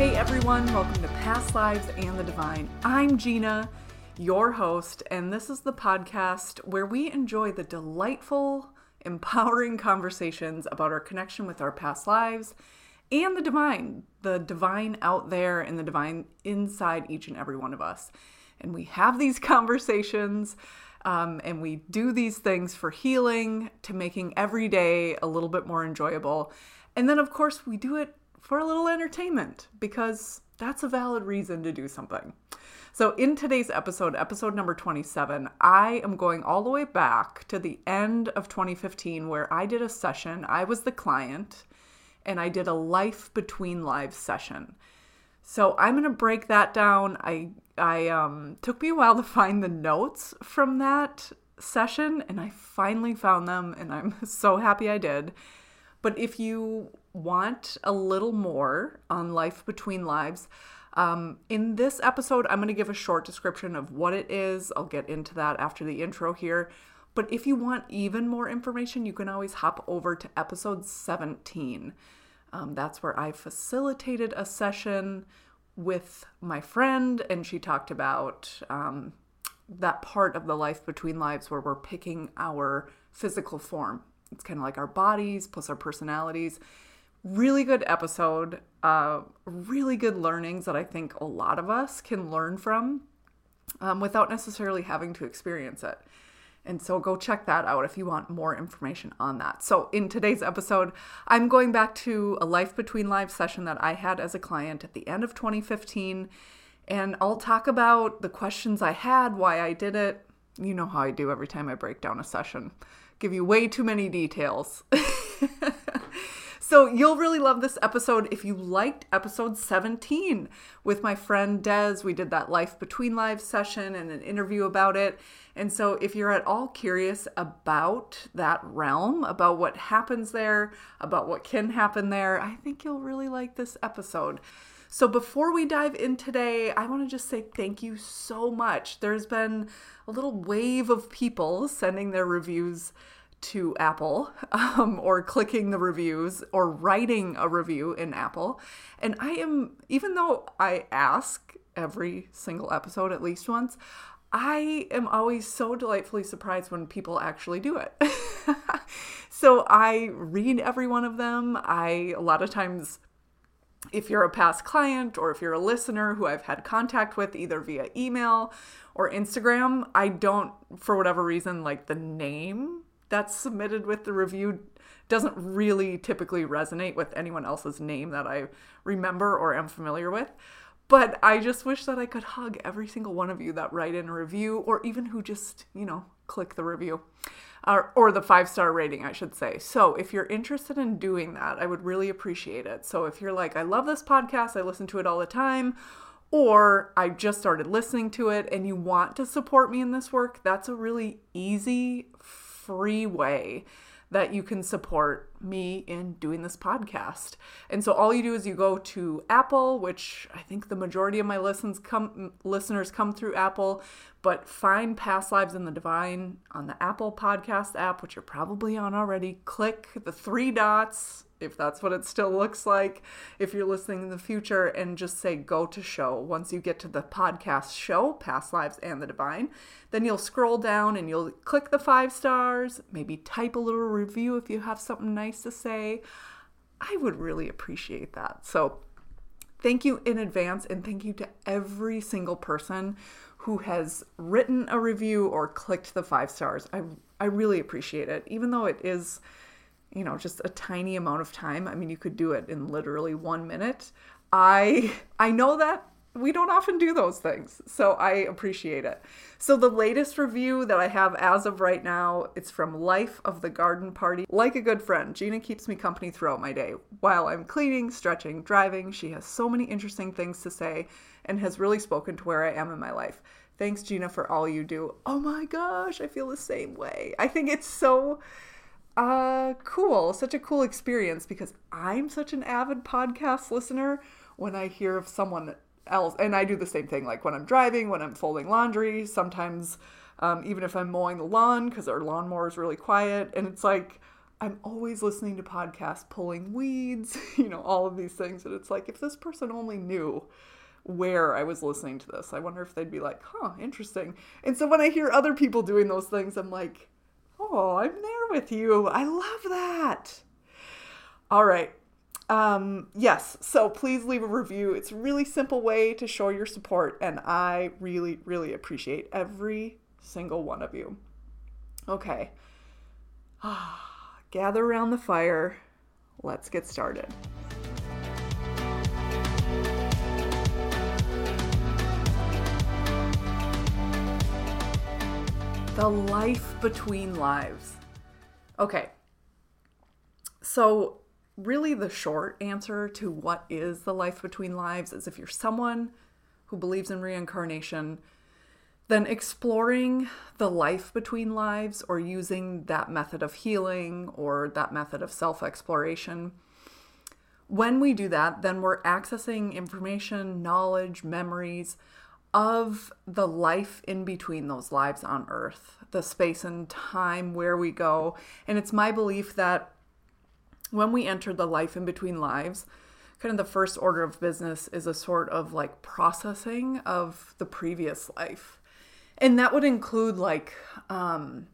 Hey everyone, welcome to Past Lives and the Divine. I'm Gina, your host, and this is the podcast where we enjoy the delightful, empowering conversations about our connection with our past lives and the divine, the divine out there and the divine inside each and every one of us. And we have these conversations um, and we do these things for healing, to making every day a little bit more enjoyable. And then, of course, we do it for a little entertainment because that's a valid reason to do something. So, in today's episode, episode number 27, I am going all the way back to the end of 2015 where I did a session. I was the client and I did a life between lives session. So, I'm going to break that down. I I um took me a while to find the notes from that session and I finally found them and I'm so happy I did. But if you want a little more on life between lives, um, in this episode, I'm going to give a short description of what it is. I'll get into that after the intro here. But if you want even more information, you can always hop over to episode 17. Um, that's where I facilitated a session with my friend, and she talked about um, that part of the life between lives where we're picking our physical form. It's kind of like our bodies plus our personalities. Really good episode. Uh, really good learnings that I think a lot of us can learn from um, without necessarily having to experience it. And so go check that out if you want more information on that. So, in today's episode, I'm going back to a Life Between Lives session that I had as a client at the end of 2015. And I'll talk about the questions I had, why I did it. You know how I do every time I break down a session, give you way too many details. So you'll really love this episode if you liked episode 17 with my friend Des. We did that Life Between Lives session and an interview about it. And so if you're at all curious about that realm, about what happens there, about what can happen there, I think you'll really like this episode. So before we dive in today, I want to just say thank you so much. There's been a little wave of people sending their reviews to Apple um, or clicking the reviews or writing a review in Apple. And I am, even though I ask every single episode at least once, I am always so delightfully surprised when people actually do it. so I read every one of them. I, a lot of times, if you're a past client or if you're a listener who I've had contact with either via email or Instagram, I don't, for whatever reason, like the name that's submitted with the review doesn't really typically resonate with anyone else's name that I remember or am familiar with. But I just wish that I could hug every single one of you that write in a review or even who just, you know, click the review or, or the five star rating, I should say. So if you're interested in doing that, I would really appreciate it. So if you're like, I love this podcast, I listen to it all the time, or I just started listening to it and you want to support me in this work, that's a really easy, free way that you can support me in doing this podcast. And so all you do is you go to Apple, which I think the majority of my listens come listeners come through Apple, but find Past Lives in the Divine on the Apple Podcast app, which you're probably on already. Click the three dots if that's what it still looks like, if you're listening in the future, and just say go to show. Once you get to the podcast show, Past Lives and the Divine, then you'll scroll down and you'll click the five stars, maybe type a little review if you have something nice to say. I would really appreciate that. So, thank you in advance, and thank you to every single person who has written a review or clicked the five stars. I, I really appreciate it, even though it is you know, just a tiny amount of time. I mean, you could do it in literally 1 minute. I I know that we don't often do those things. So I appreciate it. So the latest review that I have as of right now, it's from Life of the Garden Party. Like a good friend, Gina keeps me company throughout my day. While I'm cleaning, stretching, driving, she has so many interesting things to say and has really spoken to where I am in my life. Thanks Gina for all you do. Oh my gosh, I feel the same way. I think it's so uh cool such a cool experience because i'm such an avid podcast listener when i hear of someone else and i do the same thing like when i'm driving when i'm folding laundry sometimes um, even if i'm mowing the lawn because our lawnmower is really quiet and it's like I'm always listening to podcasts, pulling weeds, you know, all of these things. And it's like, if this person only knew where I was listening to this, I wonder if they'd be like, huh, interesting. And so when I hear other people doing those things, I'm like, oh, I'm there with you. I love that. All right. Um, yes, so please leave a review. It's a really simple way to show your support, and I really, really appreciate every single one of you. Okay. Gather around the fire. Let's get started. The life between lives. Okay. So, really, the short answer to what is the life between lives is if you're someone who believes in reincarnation, then exploring the life between lives or using that method of healing or that method of self exploration. When we do that, then we're accessing information, knowledge, memories of the life in between those lives on earth, the space and time where we go. And it's my belief that when we enter the life in between lives, kind of the first order of business is a sort of like processing of the previous life. And that would include like um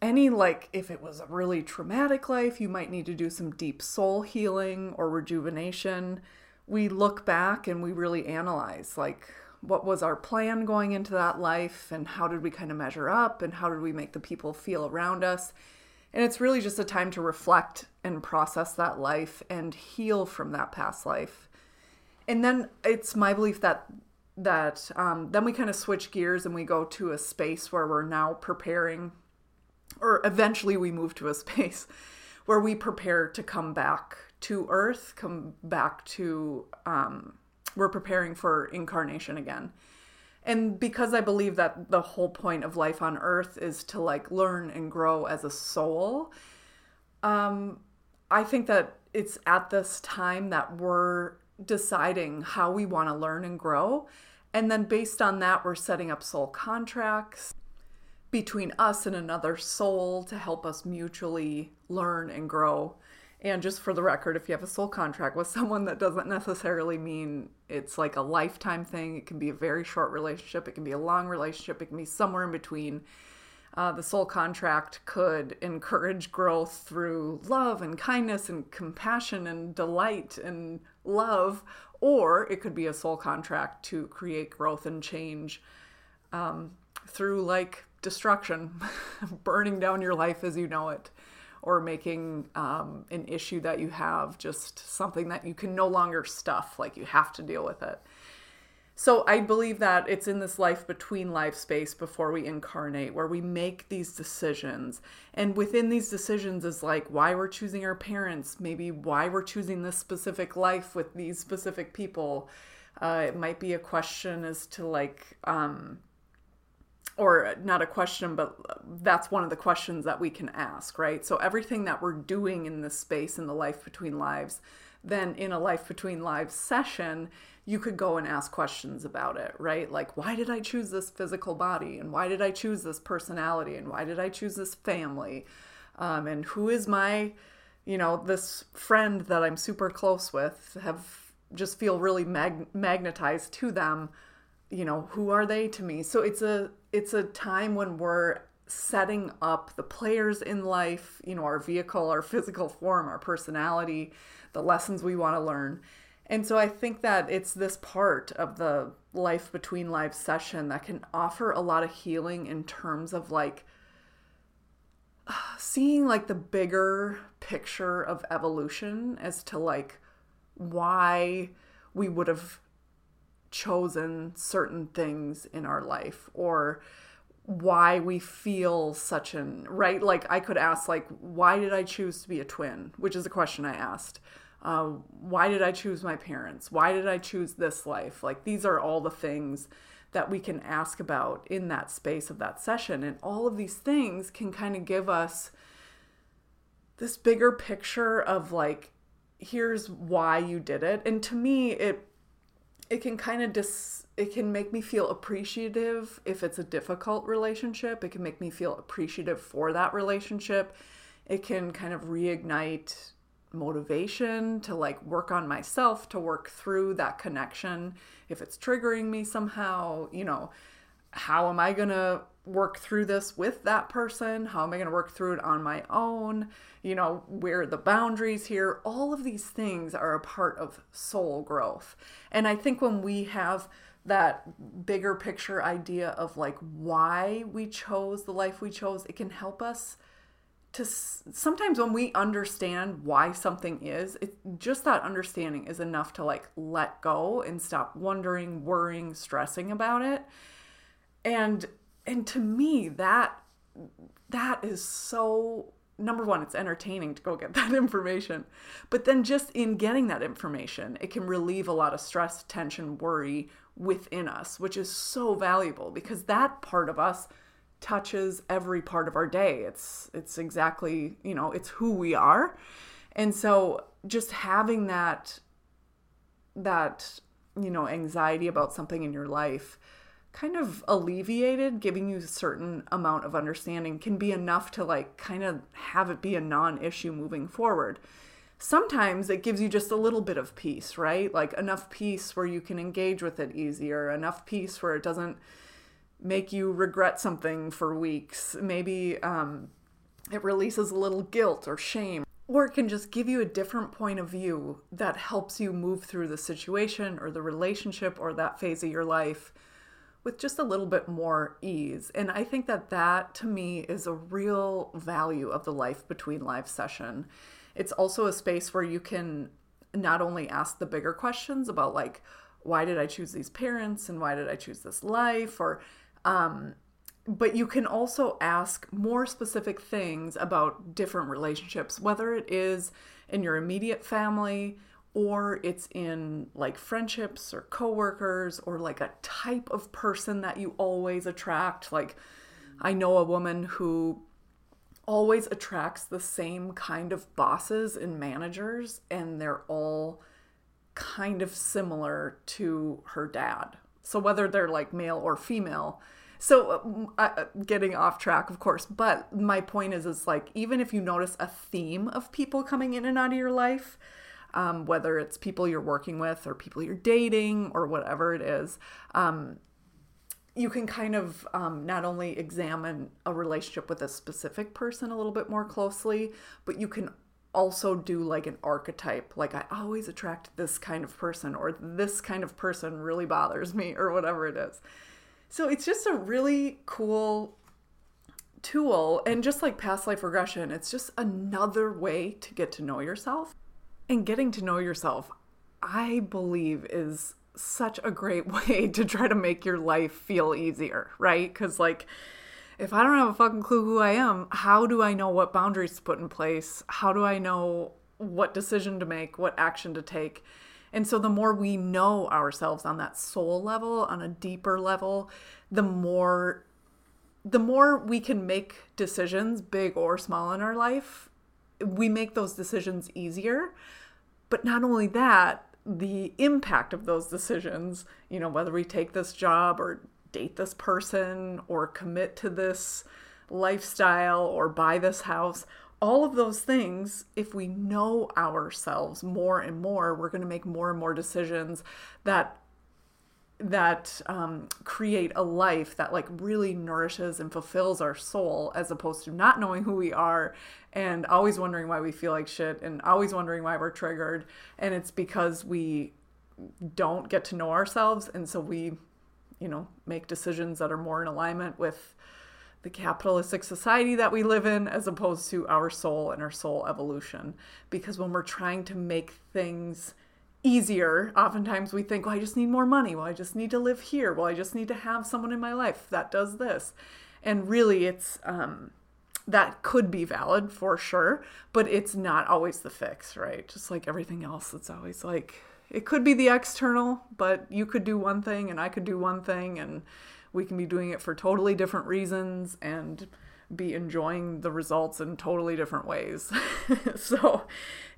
any like if it was a really traumatic life you might need to do some deep soul healing or rejuvenation. We look back and we really analyze like what was our plan going into that life and how did we kind of measure up and how did we make the people feel around us? And it's really just a time to reflect and process that life and heal from that past life and then it's my belief that that um, then we kind of switch gears and we go to a space where we're now preparing, or eventually we move to a space where we prepare to come back to Earth, come back to, um, we're preparing for incarnation again. And because I believe that the whole point of life on Earth is to like learn and grow as a soul, um, I think that it's at this time that we're deciding how we want to learn and grow and then based on that, we're setting up soul contracts between us and another soul to help us mutually learn and grow. And just for the record, if you have a soul contract with someone, that doesn't necessarily mean it's like a lifetime thing. It can be a very short relationship, it can be a long relationship, it can be somewhere in between. Uh, the soul contract could encourage growth through love and kindness and compassion and delight and love, or it could be a soul contract to create growth and change um, through like destruction, burning down your life as you know it, or making um, an issue that you have just something that you can no longer stuff, like you have to deal with it. So I believe that it's in this life between life space before we incarnate where we make these decisions. And within these decisions is like why we're choosing our parents, maybe why we're choosing this specific life with these specific people. Uh, it might be a question as to like, um, or not a question, but that's one of the questions that we can ask, right? So everything that we're doing in this space in the life between lives, then in a life between lives session, you could go and ask questions about it, right? Like, why did I choose this physical body? And why did I choose this personality? And why did I choose this family? Um, and who is my, you know, this friend that I'm super close with, have just feel really mag- magnetized to them. You know, who are they to me? So it's a it's a time when we're setting up the players in life, you know, our vehicle, our physical form, our personality, the lessons we want to learn. And so I think that it's this part of the life between lives session that can offer a lot of healing in terms of like seeing like the bigger picture of evolution as to like why we would have chosen certain things in our life or why we feel such an right? Like i could ask like why did i choose to be a twin? Which is a question i asked uh, why did I choose my parents? Why did I choose this life? Like, these are all the things that we can ask about in that space of that session. And all of these things can kind of give us this bigger picture of like, here's why you did it. And to me, it it can kind of dis it can make me feel appreciative if it's a difficult relationship. It can make me feel appreciative for that relationship It can kind of reignite motivation to like work on myself, to work through that connection. If it's triggering me somehow, you know, how am I going to work through this with that person? How am I going to work through it on my own? You know, where the boundaries here? All of these things are a part of soul growth. And I think when we have that bigger picture idea of like why we chose the life we chose, it can help us to sometimes when we understand why something is, it just that understanding is enough to like let go and stop wondering, worrying, stressing about it. And and to me that that is so number one it's entertaining to go get that information but then just in getting that information it can relieve a lot of stress tension worry within us which is so valuable because that part of us touches every part of our day it's it's exactly you know it's who we are and so just having that that you know anxiety about something in your life kind of alleviated, giving you a certain amount of understanding can be enough to like kind of have it be a non issue moving forward. Sometimes it gives you just a little bit of peace, right? Like enough peace where you can engage with it easier, enough peace where it doesn't make you regret something for weeks. Maybe um, it releases a little guilt or shame. Or it can just give you a different point of view that helps you move through the situation or the relationship or that phase of your life with just a little bit more ease. And I think that that to me is a real value of the Life Between Lives session. It's also a space where you can not only ask the bigger questions about like why did I choose these parents and why did I choose this life or um but you can also ask more specific things about different relationships, whether it is in your immediate family, or it's in like friendships or coworkers or like a type of person that you always attract. Like, I know a woman who always attracts the same kind of bosses and managers, and they're all kind of similar to her dad. So, whether they're like male or female, so uh, uh getting off track of course but my point is is like even if you notice a theme of people coming in and out of your life um, whether it's people you're working with or people you're dating or whatever it is. Um, you can kind of um, not only examine a relationship with a specific person a little bit more closely, but you can also do like an archetype like i always attract this kind of person or this kind of person really bothers me or whatever it is so it's just a really cool tool and just like past life regression it's just another way to get to know yourself and getting to know yourself, I believe, is such a great way to try to make your life feel easier, right? Because, like, if I don't have a fucking clue who I am, how do I know what boundaries to put in place? How do I know what decision to make, what action to take? And so, the more we know ourselves on that soul level, on a deeper level, the more the more we can make decisions, big or small in our life, we make those decisions easier but not only that, the impact of those decisions, you know, whether we take this job or date this person or commit to this lifestyle or buy this house, all of those things, if we know ourselves more and more, we're going to make more and more decisions that that um, create a life that like really nourishes and fulfills our soul as opposed to not knowing who we are and always wondering why we feel like shit and always wondering why we're triggered. And it's because we don't get to know ourselves. And so we you know make decisions that are more in alignment with the capitalistic society that we live in as opposed to our soul and our soul evolution because when we're trying to make things easier. Oftentimes we think, well, I just need more money. Well, I just need to live here. Well, I just need to have someone in my life that does this. And really, it's um, that could be valid for sure, but it's not always the fix, right? Just like everything else, it's always like it could be the external, but you could do one thing and I could do one thing, and we can be doing it for totally different reasons and be enjoying the results in totally different ways. so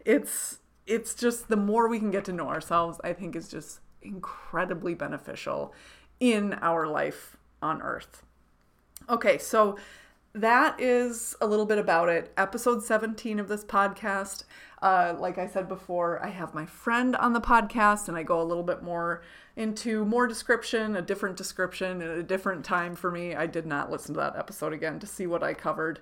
it's it's just the more we can get to know ourselves, I think is just incredibly beneficial in our life on earth. Okay, so that is a little bit about it. Episode 17 of this podcast. Uh, like I said before, I have my friend on the podcast and I go a little bit more into more description, a different description at a different time for me. I did not listen to that episode again to see what I covered.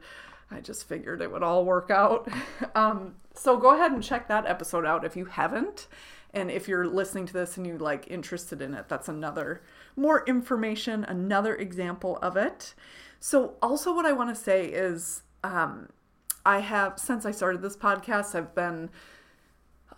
I just figured it would all work out. um, so go ahead and check that episode out if you haven't. And if you're listening to this and you like interested in it, that's another more information, another example of it. So, also, what I want to say is, um, I have since I started this podcast, I've been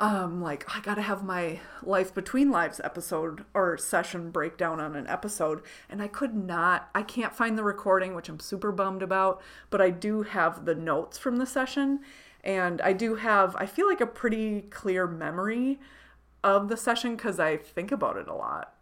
um, like I gotta have my life between lives episode or session breakdown on an episode, and I could not. I can't find the recording, which I'm super bummed about. But I do have the notes from the session, and I do have. I feel like a pretty clear memory of the session because I think about it a lot.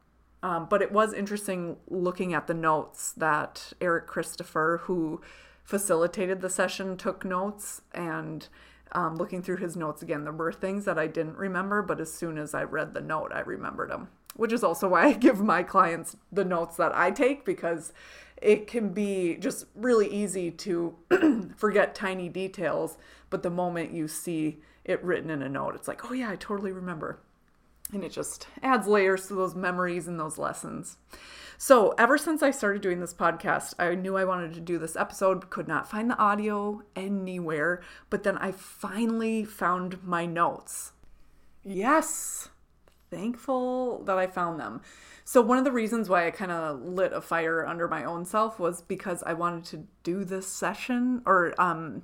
Um, but it was interesting looking at the notes that Eric Christopher, who facilitated the session, took notes and um, looking through his notes again, there were things that I didn't remember, but as soon as I read the note, I remembered them, which is also why I give my clients the notes that I take because it can be just really easy to forget tiny details, but the moment you see it written in a note, it's like, oh yeah, I totally remember and it just adds layers to those memories and those lessons. So, ever since I started doing this podcast, I knew I wanted to do this episode, could not find the audio anywhere, but then I finally found my notes. Yes, thankful that I found them. So, one of the reasons why I kind of lit a fire under my own self was because I wanted to do this session or um,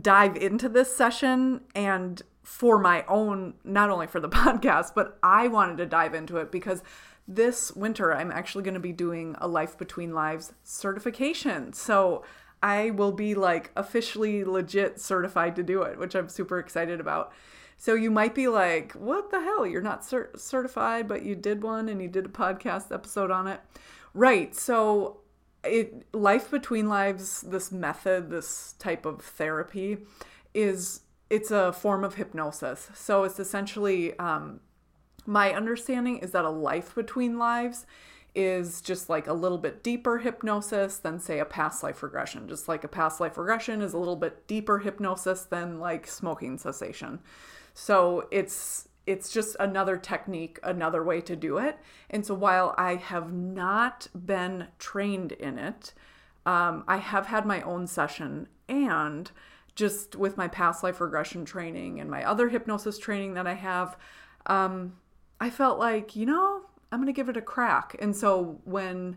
dive into this session and for my own, not only for the podcast, but I wanted to dive into it because this winter I'm actually going to be doing a Life Between Lives certification. So I will be like officially legit certified to do it, which I'm super excited about. So you might be like, what the hell? You're not cert- certified, but you did one and you did a podcast episode on it. Right. So it life between lives this method this type of therapy is it's a form of hypnosis. So it's essentially um, my understanding is that a life between lives is just like a little bit deeper hypnosis than say a past life regression. Just like a past life regression is a little bit deeper hypnosis than like smoking cessation. So it's it's just another technique, another way to do it. And so while I have not been trained in it, um, I have had my own session and just with my past life regression training and my other hypnosis training that I have, um, I felt like, you know, I'm going to give it a crack. And so when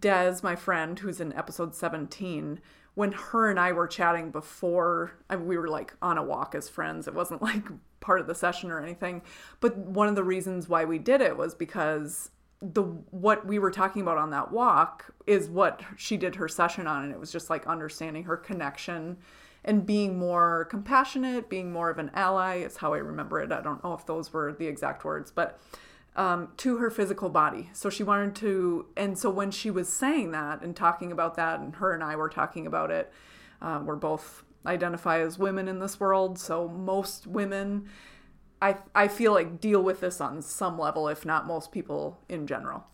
Des, my friend, who's in episode 17, when her and I were chatting before, I mean, we were like on a walk as friends. It wasn't like part of the session or anything. But one of the reasons why we did it was because the what we were talking about on that walk is what she did her session on and it was just like understanding her connection and being more compassionate, being more of an ally is how I remember it. I don't know if those were the exact words, but um, to her physical body. So she wanted to, and so when she was saying that and talking about that, and her and I were talking about it, uh, we're both identify as women in this world. So most women, I I feel like deal with this on some level, if not most people in general.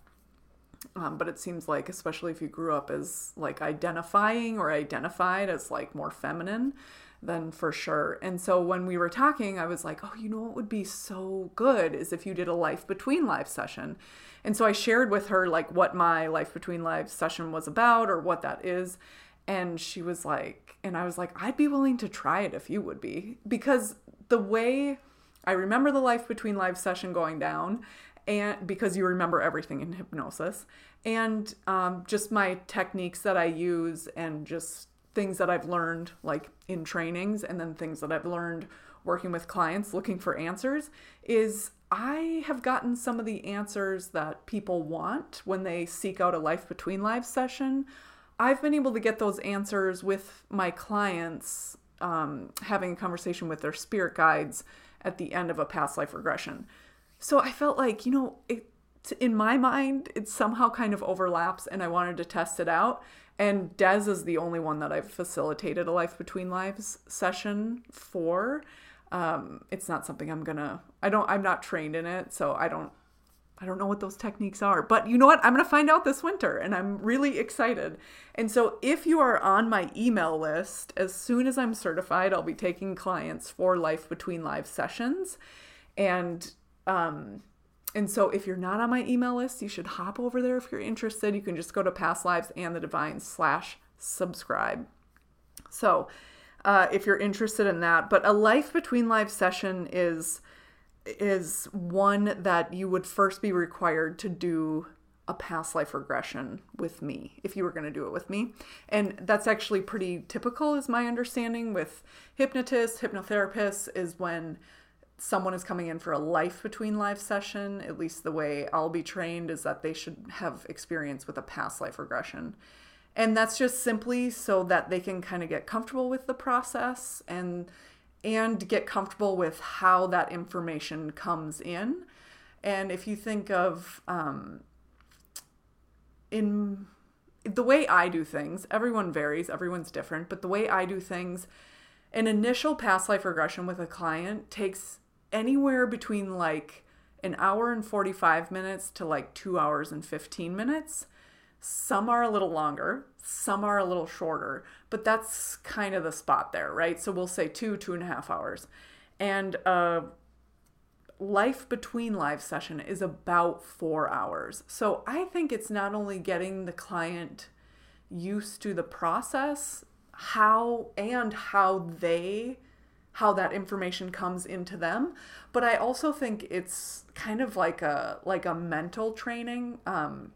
Um, but it seems like, especially if you grew up as like identifying or identified as like more feminine, then for sure. And so when we were talking, I was like, oh, you know what would be so good is if you did a life between lives session. And so I shared with her like what my life between lives session was about or what that is. And she was like, and I was like, I'd be willing to try it if you would be. Because the way I remember the life between lives session going down and because you remember everything in hypnosis. And um, just my techniques that i use and just things that i've learned like in trainings and then things that i've learned working with clients looking for answers is i have gotten some of the answers that people want when they seek out a life between lives session. I've been able to get those answers with my clients um, having a conversation with their spirit guides at the end of a past life regression so I felt like, you know, it, in my mind, it somehow kind of overlaps and I wanted to test it out. And Des is the only one that I've facilitated a Life Between Lives session for. Um, it's not something I'm gonna, I don't, I'm not trained in it, so I don't I don't know what those techniques are, but you know what? I'm going to find out this winter and I'm really excited. And so, if you are on my email list, as soon as I'm certified, I'll be taking clients for Life Between Live sessions. And, um, and so, if you're not on my email list, you should hop over there if you're interested. You can just go to Past Lives and the Divine slash subscribe. So, uh, if you're interested in that, but a Life Between Live session is is one that you would first be required to do a past life regression with me if you were going to do it with me. And that's actually pretty typical, is my understanding, with hypnotists, hypnotherapists, is when someone is coming in for a life between life session, at least the way I'll be trained is that they should have experience with a past life regression. And that's just simply so that they can kind of get comfortable with the process and and get comfortable with how that information comes in. And if you think of um, in the way I do things, everyone varies, everyone's different, but the way I do things, an initial past life regression with a client takes anywhere between like an hour and 45 minutes to like two hours and 15 minutes. Some are a little longer, some are a little shorter, but that's kind of the spot there, right? So we'll say two, two and a half hours. And a life between live session is about four hours. So I think it's not only getting the client used to the process, how and how they how that information comes into them but i also think it's kind of like a like a mental training um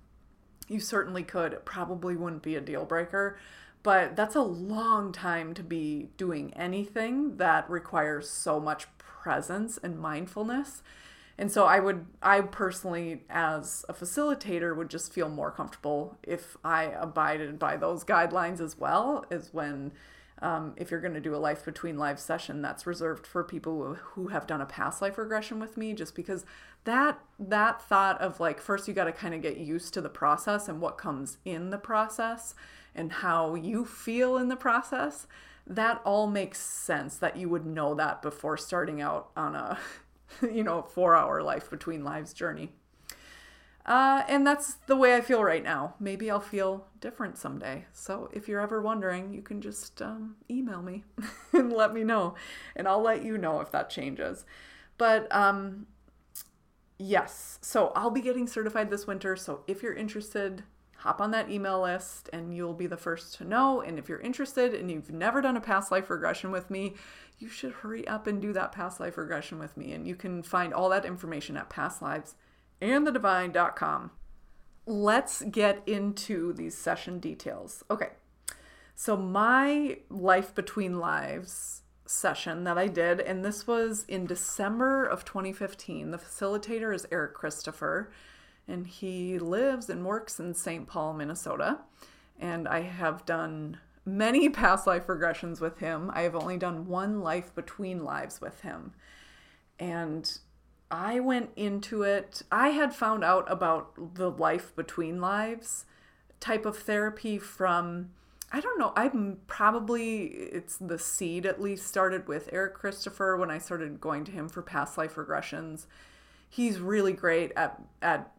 you certainly could. It probably wouldn't be a deal breaker, but that's a long time to be doing anything that requires so much presence and mindfulness. And so I would, I personally, as a facilitator, would just feel more comfortable if I abided by those guidelines as well, as when um, if you're going to do a life between live session, that's reserved for people who have done a past life regression with me, just because that that thought of like first you got to kind of get used to the process and what comes in the process and how you feel in the process. That all makes sense that you would know that before starting out on a you know four hour life between lives journey. Uh, and that's the way I feel right now. Maybe I'll feel different someday. So if you're ever wondering, you can just um, email me and let me know, and I'll let you know if that changes. But um, yes, so I'll be getting certified this winter. So if you're interested, hop on that email list and you'll be the first to know. And if you're interested and you've never done a past life regression with me, you should hurry up and do that past life regression with me. And you can find all that information at Past Lives andthedivine.com. Let's get into these session details. Okay, so my Life Between Lives session that I did, and this was in December of 2015. The facilitator is Eric Christopher, and he lives and works in St. Paul, Minnesota. And I have done many past life regressions with him. I have only done one life between lives with him. And I went into it, I had found out about the life between lives type of therapy from, I don't know, I'm probably, it's the seed at least started with Eric Christopher when I started going to him for past life regressions. He's really great at, at,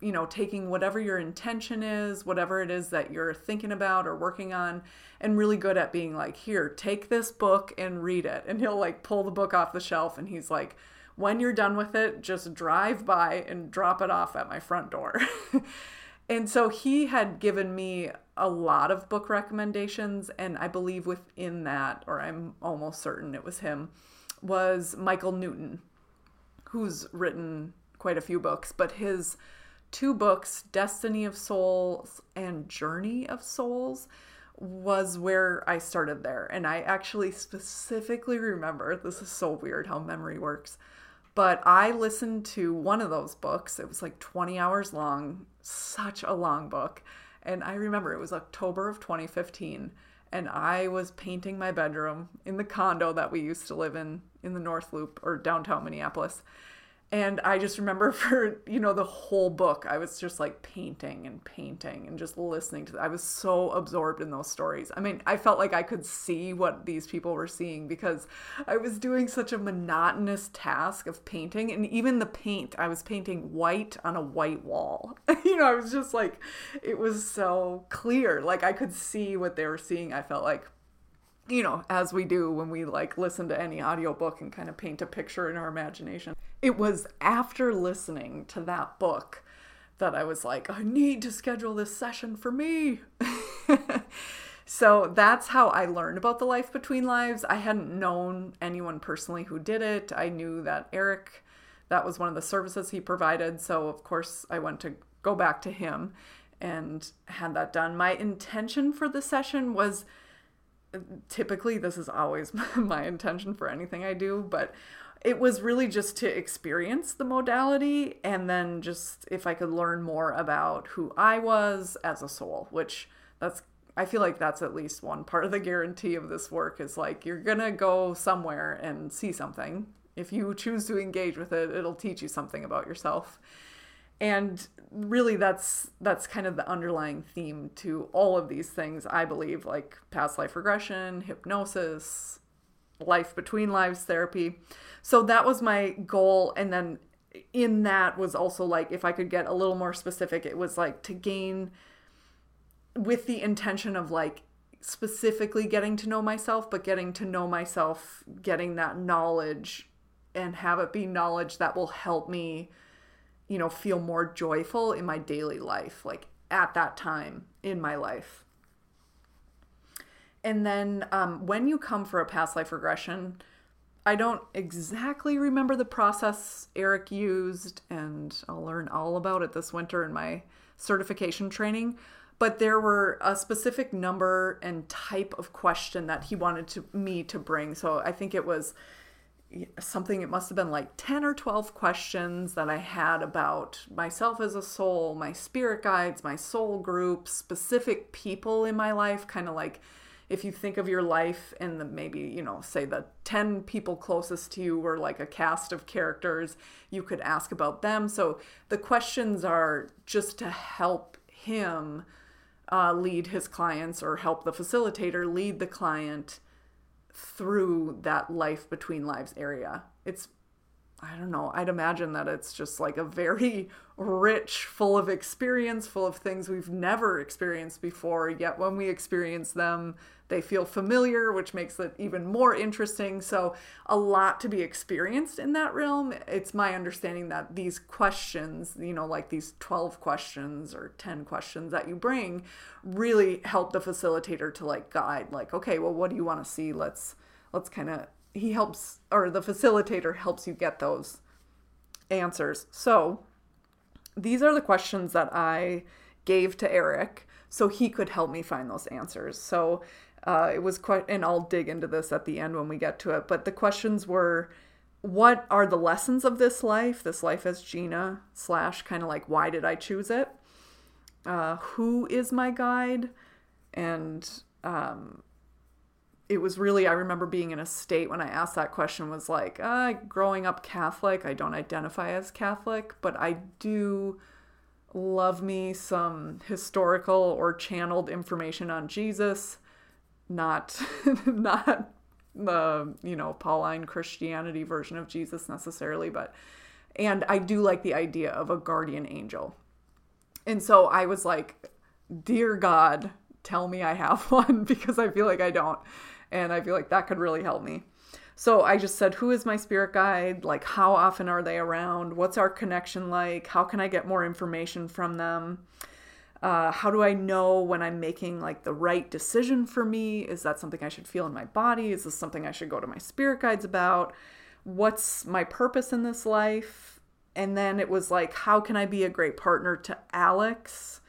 you know, taking whatever your intention is, whatever it is that you're thinking about or working on, and really good at being like, here, take this book and read it. And he'll like pull the book off the shelf and he's like, when you're done with it, just drive by and drop it off at my front door. and so he had given me a lot of book recommendations, and I believe within that, or I'm almost certain it was him, was Michael Newton, who's written quite a few books, but his two books, Destiny of Souls and Journey of Souls, was where I started there. And I actually specifically remember this is so weird how memory works. But I listened to one of those books. It was like 20 hours long, such a long book. And I remember it was October of 2015. And I was painting my bedroom in the condo that we used to live in in the North Loop or downtown Minneapolis. And I just remember for, you know, the whole book, I was just like painting and painting and just listening to I was so absorbed in those stories. I mean, I felt like I could see what these people were seeing because I was doing such a monotonous task of painting. And even the paint, I was painting white on a white wall. you know, I was just like, it was so clear. Like I could see what they were seeing. I felt like you know, as we do when we like listen to any audiobook and kind of paint a picture in our imagination. It was after listening to that book that I was like, I need to schedule this session for me. so that's how I learned about the life between lives. I hadn't known anyone personally who did it. I knew that Eric, that was one of the services he provided. So, of course, I went to go back to him and had that done. My intention for the session was typically this is always my intention for anything I do, but it was really just to experience the modality and then just if I could learn more about who I was as a soul, which that's I feel like that's at least one part of the guarantee of this work is like you're going to go somewhere and see something. If you choose to engage with it, it'll teach you something about yourself and really that's that's kind of the underlying theme to all of these things i believe like past life regression hypnosis life between lives therapy. So that was my goal. And then in that was also like if i could get a little more specific it was like to gain with the intention of like specifically getting to know myself but getting to know myself getting that knowledge and have it be knowledge that will help me you know, feel more joyful in my daily life, like at that time in my life. And then um, when you come for a past life regression, I don't exactly remember the process Eric used, and I'll learn all about it this winter in my certification training. But there were a specific number and type of question that he wanted to me to bring. So I think it was something it must have been like 10 or 12 questions that I had about myself as a soul, my spirit guides, my soul group, specific people in my life, kind of like if you think of your life and the maybe, you know, say the 10 people closest to you were like a cast of characters, you could ask about them. So the questions are just to help him uh, lead his clients or help the facilitator lead the client through that life between lives area. It's I don't know, I'd imagine that it's just like a very rich, full of experience, full of things we've never experienced before. Yet when we experience them, they feel familiar, which makes it even more interesting. So, a lot to be experienced in that realm. It's my understanding that these questions, you know, like these 12 questions or 10 questions that you bring, really help the facilitator to like guide, like, okay, well, what do you want to see? Let's, let's kind of, he helps, or the facilitator helps you get those answers. So, these are the questions that I gave to Eric so he could help me find those answers. So uh, it was quite, and I'll dig into this at the end when we get to it. But the questions were, what are the lessons of this life? This life as Gina slash kind of like why did I choose it? Uh, who is my guide? And um, it was really I remember being in a state when I asked that question was like, uh, growing up Catholic, I don't identify as Catholic, but I do love me some historical or channeled information on Jesus not not the you know Pauline Christianity version of Jesus necessarily, but and I do like the idea of a guardian angel. And so I was like, "Dear God, tell me I have one because I feel like I don't." And I feel like that could really help me. So I just said, Who is my spirit guide? Like, how often are they around? What's our connection like? How can I get more information from them? Uh, how do I know when I'm making like the right decision for me? Is that something I should feel in my body? Is this something I should go to my spirit guides about? What's my purpose in this life? And then it was like, how can I be a great partner to Alex?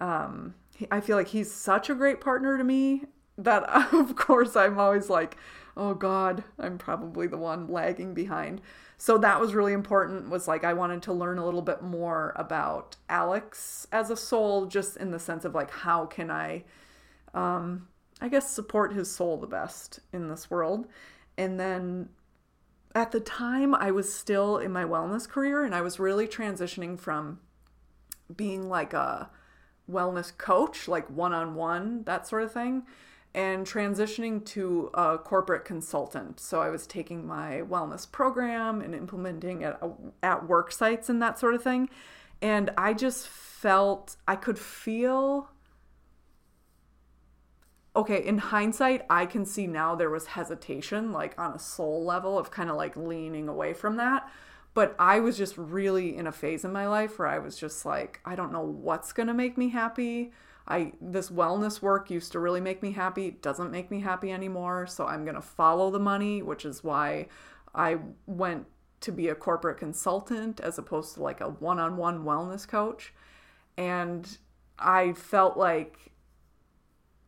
Um, I feel like he's such a great partner to me that, of course, I'm always like, oh God, I'm probably the one lagging behind. So that was really important was like i wanted to learn a little bit more about alex as a soul just in the sense of like how can i um i guess support his soul the best in this world. And then at the time I was still in my wellness career and I was really transitioning from being like a wellness coach, like one on one, that sort of thing, and transitioning to a corporate consultant. So I was taking my wellness program and implementing it at work sites and that sort of thing. And I just felt, I could feel okay, in hindsight, I can see now there was hesitation, like on a soul level, of kind of like leaning away from that. But I was just really in a phase in my life where I was just like, I don't know what's gonna make me happy. I this wellness work used to really make me happy. Doesn't make me happy anymore. So I'm gonna follow the money, which is why I went to be a corporate consultant as opposed to like a one-on-one wellness coach. And I felt like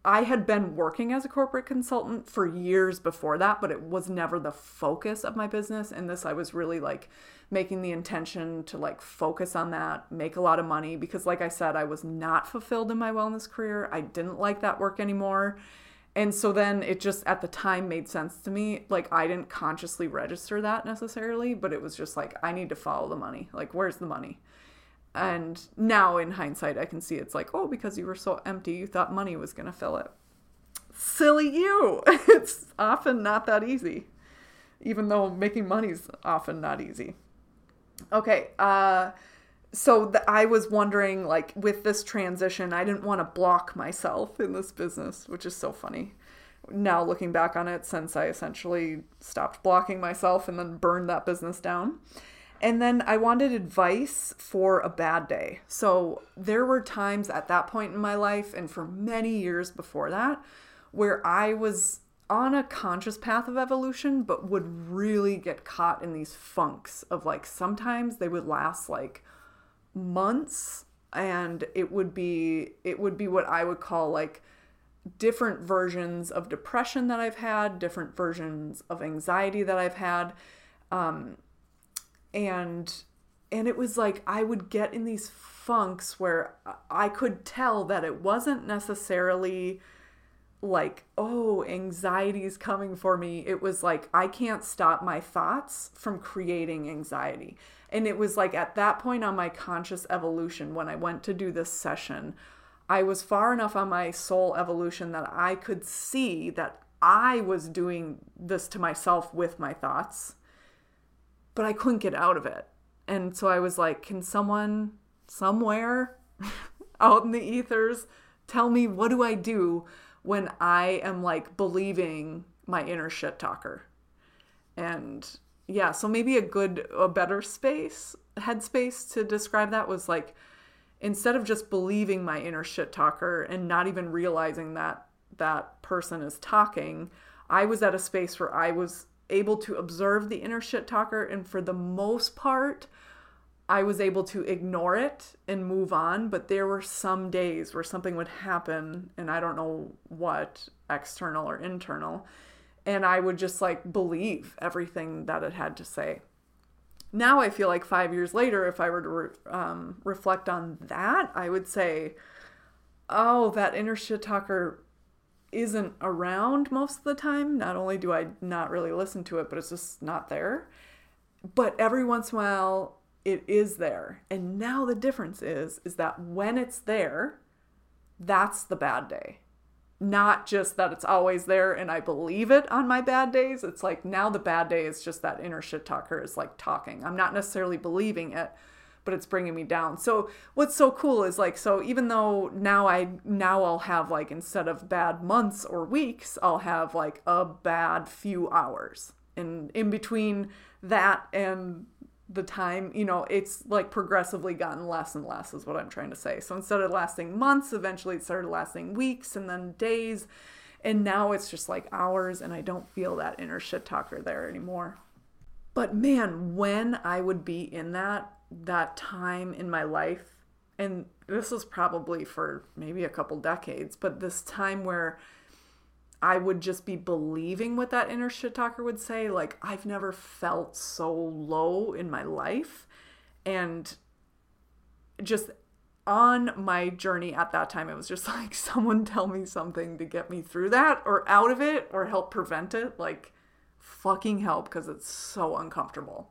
I had been working as a corporate consultant for years before that, but it was never the focus of my business. And this, I was really like making the intention to like focus on that, make a lot of money because, like I said, I was not fulfilled in my wellness career. I didn't like that work anymore. And so then it just at the time made sense to me. Like I didn't consciously register that necessarily, but it was just like, I need to follow the money. Like, where's the money? And now in hindsight, I can see it's like, oh, because you were so empty, you thought money was going to fill it. Silly you. it's often not that easy, even though making money is often not easy. Okay. Uh, so the, I was wondering, like, with this transition, I didn't want to block myself in this business, which is so funny. Now looking back on it, since I essentially stopped blocking myself and then burned that business down. And then I wanted advice for a bad day. So there were times at that point in my life, and for many years before that, where I was on a conscious path of evolution, but would really get caught in these funks of like sometimes they would last like months and it would be it would be what I would call like different versions of depression that I've had, different versions of anxiety that I've had. Um, and and it was like I would get in these funks where I could tell that it wasn't necessarily like oh anxiety is coming for me it was like i can't stop my thoughts from creating anxiety and it was like at that point on my conscious evolution when i went to do this session i was far enough on my soul evolution that i could see that i was doing this to myself with my thoughts but I couldn't get out of it. And so I was like, can someone somewhere out in the ethers tell me what do I do when I am like believing my inner shit talker? And yeah, so maybe a good, a better space, headspace to describe that was like, instead of just believing my inner shit talker and not even realizing that that person is talking, I was at a space where I was able to observe the inner shit talker and for the most part I was able to ignore it and move on, but there were some days where something would happen and I don't know what, external or internal, and I would just like believe everything that it had to say. Now I feel like 5 years later if I were to re- um, reflect on that, I would say oh, that inner shit talker isn't around most of the time. Not only do I not really listen to it, but it's just not there. But every once in a while it is there. And now the difference is is that when it's there, that's the bad day. Not just that it's always there and I believe it on my bad days. It's like now the bad day is just that inner shit talker is like talking. I'm not necessarily believing it, but it's bringing me down. So what's so cool is like so even though now I now I'll have like instead of bad months or weeks, I'll have like a bad few hours. And in between that and the time, you know, it's like progressively gotten less and less is what I'm trying to say. So instead of lasting months, eventually it started lasting weeks and then days. And now it's just like hours and I don't feel that inner shit talker there anymore. But man, when I would be in that that time in my life, and this was probably for maybe a couple decades, but this time where I would just be believing what that inner shit talker would say. Like, I've never felt so low in my life. And just on my journey at that time, it was just like, someone tell me something to get me through that or out of it or help prevent it. Like, fucking help because it's so uncomfortable.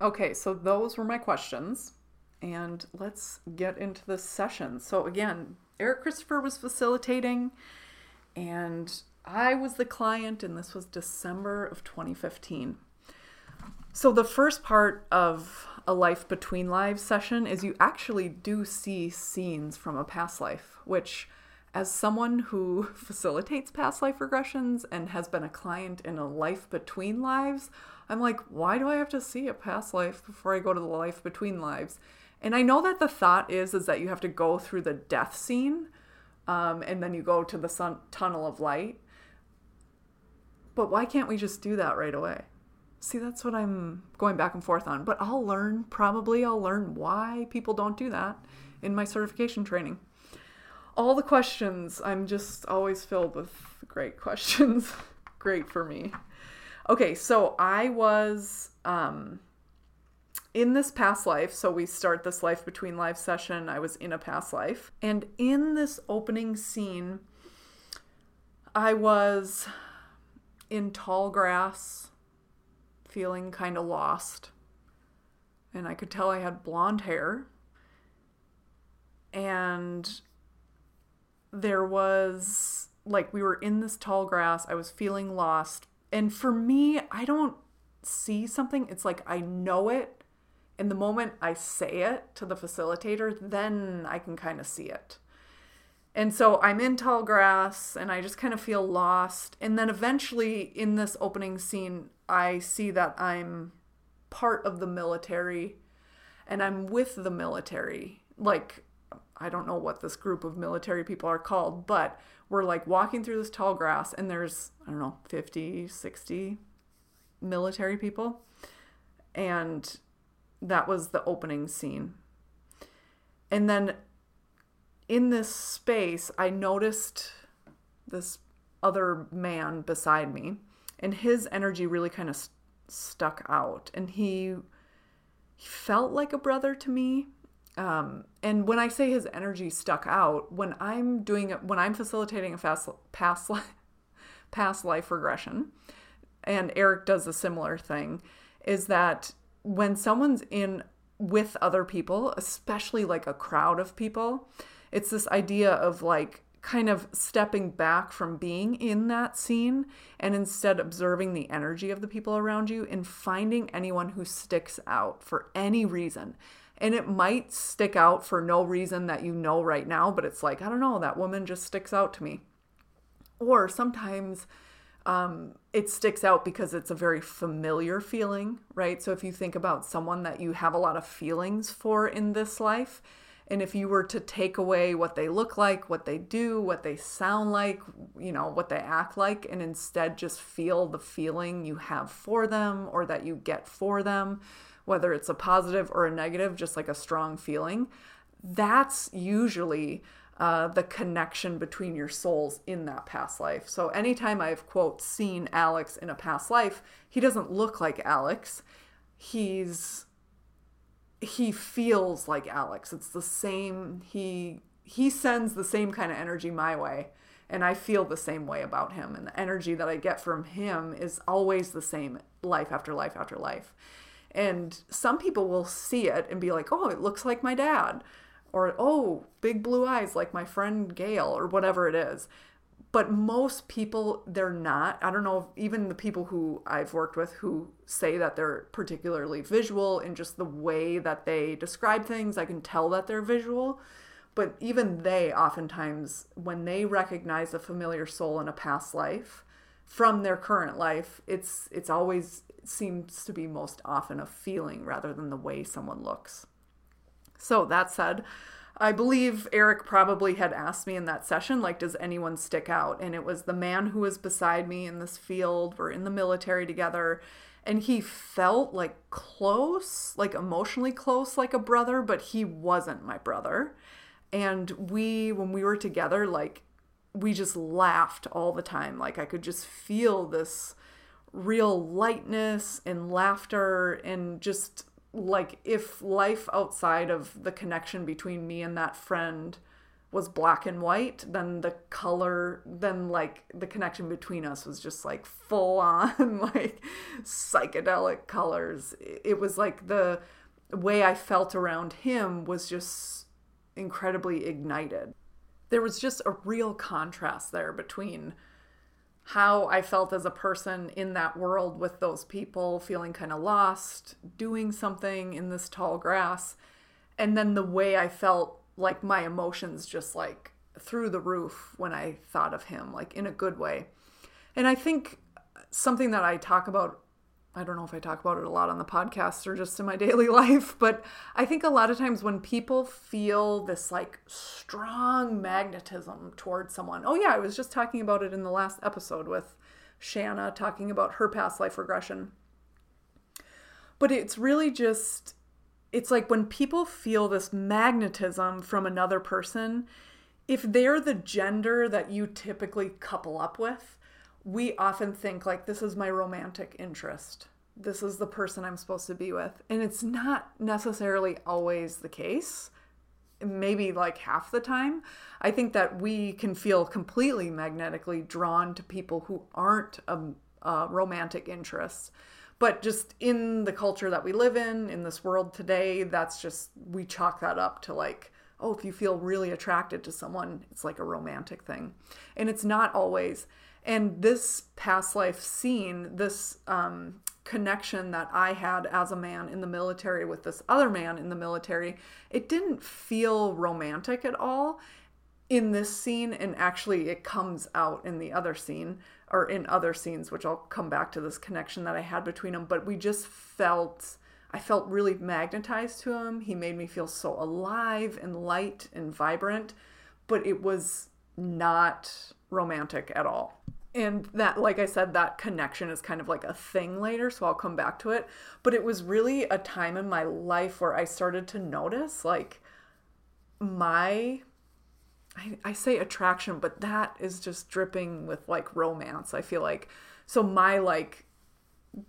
Okay, so those were my questions. And let's get into the session. So, again, Eric Christopher was facilitating, and I was the client, and this was December of 2015. So, the first part of a Life Between Lives session is you actually do see scenes from a past life, which, as someone who facilitates past life regressions and has been a client in a life between lives, I'm like, why do I have to see a past life before I go to the life between lives? And I know that the thought is is that you have to go through the death scene, um, and then you go to the sun tunnel of light. But why can't we just do that right away? See, that's what I'm going back and forth on. But I'll learn, probably, I'll learn why people don't do that in my certification training. All the questions, I'm just always filled with great questions. great for me. Okay, so I was um, in this past life. So we start this life between life session. I was in a past life. And in this opening scene, I was in tall grass feeling kind of lost. And I could tell I had blonde hair. And there was, like, we were in this tall grass. I was feeling lost. And for me, I don't see something. It's like I know it. And the moment I say it to the facilitator, then I can kind of see it. And so I'm in tall grass and I just kind of feel lost. And then eventually in this opening scene, I see that I'm part of the military and I'm with the military. Like, I don't know what this group of military people are called, but we're like walking through this tall grass and there's, I don't know, 50, 60 military people. And that was the opening scene. And then in this space, I noticed this other man beside me, and his energy really kind of st- stuck out. And he, he felt like a brother to me. Um, and when I say his energy stuck out, when I'm doing when I'm facilitating a fast, past life, past life regression, and Eric does a similar thing, is that when someone's in with other people, especially like a crowd of people, it's this idea of like kind of stepping back from being in that scene and instead observing the energy of the people around you and finding anyone who sticks out for any reason. And it might stick out for no reason that you know right now, but it's like, I don't know, that woman just sticks out to me. Or sometimes um, it sticks out because it's a very familiar feeling, right? So if you think about someone that you have a lot of feelings for in this life, and if you were to take away what they look like, what they do, what they sound like, you know, what they act like, and instead just feel the feeling you have for them or that you get for them, whether it's a positive or a negative, just like a strong feeling, that's usually uh, the connection between your souls in that past life. So anytime I've, quote, seen Alex in a past life, he doesn't look like Alex. He's he feels like Alex. It's the same he he sends the same kind of energy my way and I feel the same way about him and the energy that I get from him is always the same life after life after life. And some people will see it and be like, "Oh, it looks like my dad." Or, "Oh, big blue eyes like my friend Gail," or whatever it is but most people they're not. I don't know even the people who i've worked with who say that they're particularly visual in just the way that they describe things i can tell that they're visual. But even they oftentimes when they recognize a familiar soul in a past life from their current life it's it's always seems to be most often a feeling rather than the way someone looks. So that said I believe Eric probably had asked me in that session, like, does anyone stick out? And it was the man who was beside me in this field. We're in the military together. And he felt like close, like emotionally close, like a brother, but he wasn't my brother. And we, when we were together, like, we just laughed all the time. Like, I could just feel this real lightness and laughter and just like if life outside of the connection between me and that friend was black and white, then the color, then like the connection between us was just like full on like psychedelic colors. It was like the way I felt around him was just incredibly ignited. There was just a real contrast there between how I felt as a person in that world with those people, feeling kind of lost, doing something in this tall grass, and then the way I felt like my emotions just like through the roof when I thought of him, like in a good way. And I think something that I talk about, I don't know if I talk about it a lot on the podcast or just in my daily life, but I think a lot of times when people feel this like strong magnetism towards someone, oh, yeah, I was just talking about it in the last episode with Shanna talking about her past life regression. But it's really just it's like when people feel this magnetism from another person, if they're the gender that you typically couple up with, we often think like this is my romantic interest. This is the person I'm supposed to be with. And it's not necessarily always the case. Maybe like half the time. I think that we can feel completely magnetically drawn to people who aren't a, a romantic interest but just in the culture that we live in in this world today that's just we chalk that up to like oh if you feel really attracted to someone it's like a romantic thing and it's not always and this past life scene this um, connection that i had as a man in the military with this other man in the military it didn't feel romantic at all in this scene and actually it comes out in the other scene or in other scenes, which I'll come back to this connection that I had between them. But we just felt, I felt really magnetized to him. He made me feel so alive and light and vibrant, but it was not romantic at all. And that, like I said, that connection is kind of like a thing later, so I'll come back to it. But it was really a time in my life where I started to notice like my I, I say attraction, but that is just dripping with like romance. I feel like so my like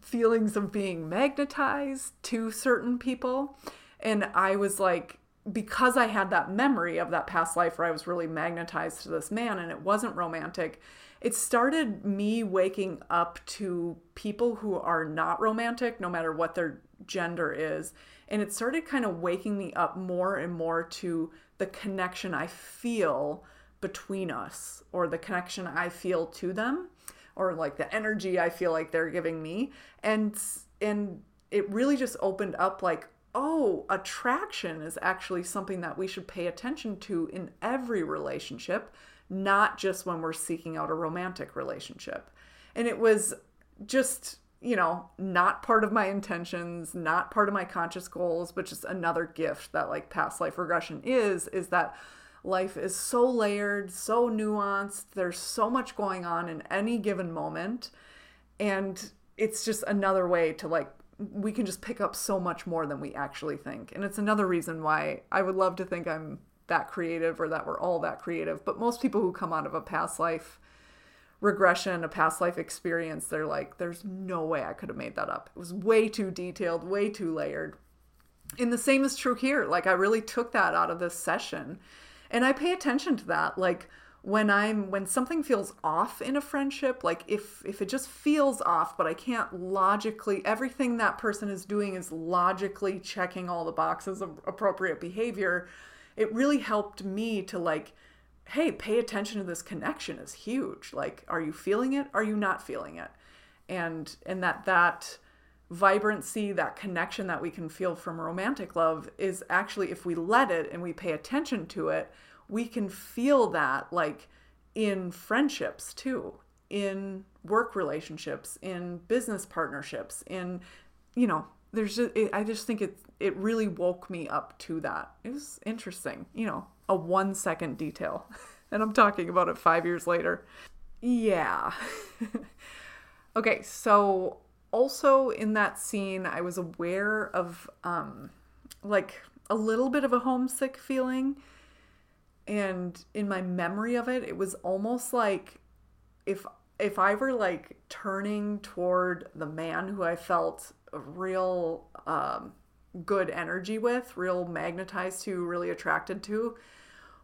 feelings of being magnetized to certain people, and I was like because I had that memory of that past life where I was really magnetized to this man and it wasn't romantic, it started me waking up to people who are not romantic, no matter what their gender is. And it started kind of waking me up more and more to the connection I feel between us or the connection I feel to them or like the energy I feel like they're giving me and and it really just opened up like oh attraction is actually something that we should pay attention to in every relationship not just when we're seeking out a romantic relationship and it was just you know, not part of my intentions, not part of my conscious goals, but just another gift that like past life regression is, is that life is so layered, so nuanced. There's so much going on in any given moment. And it's just another way to like, we can just pick up so much more than we actually think. And it's another reason why I would love to think I'm that creative or that we're all that creative. But most people who come out of a past life regression, a past life experience, they're like, there's no way I could have made that up. It was way too detailed, way too layered. And the same is true here. Like, I really took that out of this session. And I pay attention to that. Like, when i'm when something feels off in a friendship like if if it just feels off but i can't logically everything that person is doing is logically checking all the boxes of appropriate behavior it really helped me to like hey, pay attention to this connection is huge. Like, are you feeling it? Are you not feeling it? And and that that vibrancy, that connection that we can feel from romantic love is actually if we let it and we pay attention to it, we can feel that like in friendships too, in work relationships, in business partnerships, in you know, there's just it, I just think it it really woke me up to that. It was interesting, you know, a one second detail. and I'm talking about it five years later. Yeah. okay, so also in that scene, I was aware of um, like a little bit of a homesick feeling. And in my memory of it, it was almost like if if I were like turning toward the man who I felt real um, good energy with, real magnetized to, really attracted to,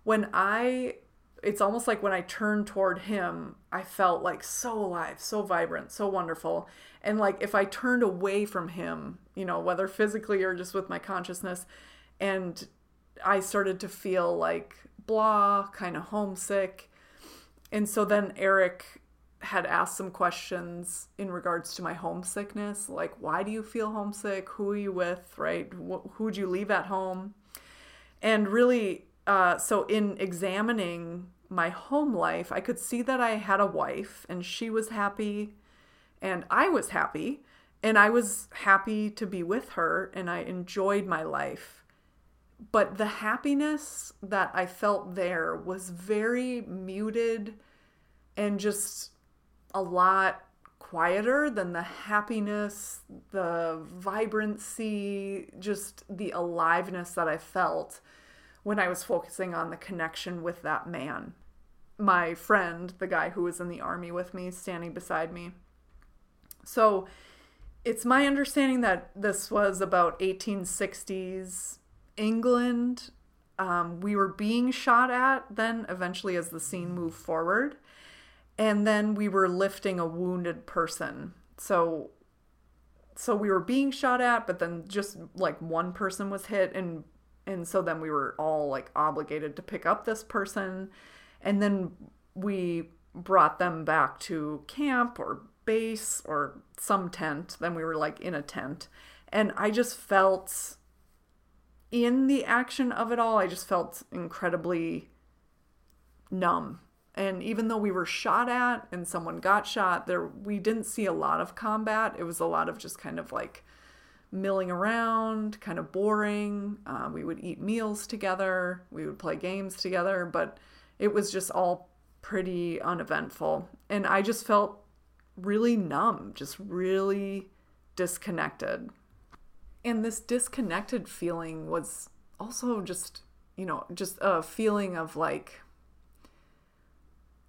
when I it's almost like when I turned toward him, I felt like so alive, so vibrant, so wonderful. And like if I turned away from him, you know, whether physically or just with my consciousness, and I started to feel like blah, kind of homesick. And so then Eric had asked some questions in regards to my homesickness, like why do you feel homesick? Who are you with? Right? Who'd you leave at home? And really, uh, so in examining my home life, I could see that I had a wife and she was happy and I was happy and I was happy to be with her and I enjoyed my life. But the happiness that I felt there was very muted and just a lot quieter than the happiness, the vibrancy, just the aliveness that I felt when I was focusing on the connection with that man. My friend, the guy who was in the army with me, standing beside me. So it's my understanding that this was about 1860s England. Um, we were being shot at then, eventually, as the scene moved forward. And then we were lifting a wounded person. So so we were being shot at, but then just like one person was hit and and so then we were all like obligated to pick up this person. And then we brought them back to camp or base or some tent. Then we were like in a tent. And i just felt in the action of it all i just felt incredibly numb and even though we were shot at and someone got shot there we didn't see a lot of combat it was a lot of just kind of like milling around, kind of boring. Uh, we would eat meals together, we would play games together, but it was just all pretty uneventful. And I just felt really numb, just really disconnected. And this disconnected feeling was also just, you know, just a feeling of like,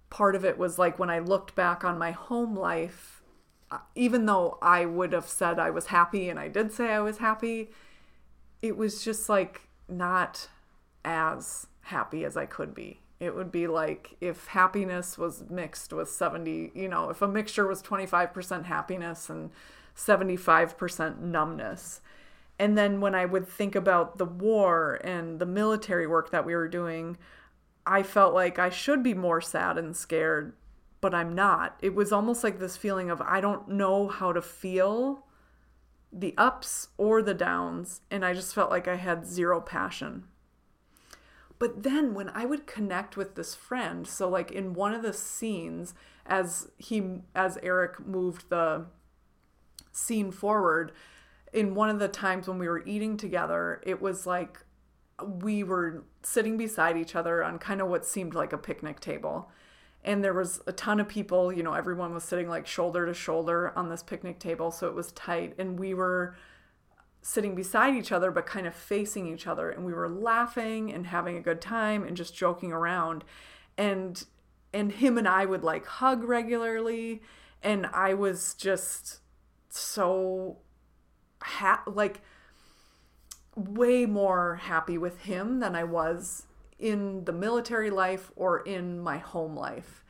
part of it was like when I looked back on my home life uh, even though I would have said I was happy and I did say I was happy, it was just like not as happy as I could be. It would be like if happiness was mixed with 70, you know, if a mixture was 25% happiness and 75% numbness. And then when I would think about the war and the military work that we were doing, I felt like I should be more sad and scared but I'm not. It was almost like this feeling of I don't know how to feel the ups or the downs, and I just felt like I had zero passion. But then when I would connect with this friend, so like in one of the scenes as he as Eric moved the scene forward, in one of the times when we were eating together, it was like we were sitting beside each other on kind of what seemed like a picnic table. And there was a ton of people you know everyone was sitting like shoulder to shoulder on this picnic table so it was tight. And we were sitting beside each other but kind of facing each other. And we were laughing and having a good time and just joking around. And and him and I would like hug regularly. And I was just so ha- like way more happy with him than I was in the military life or in my home life.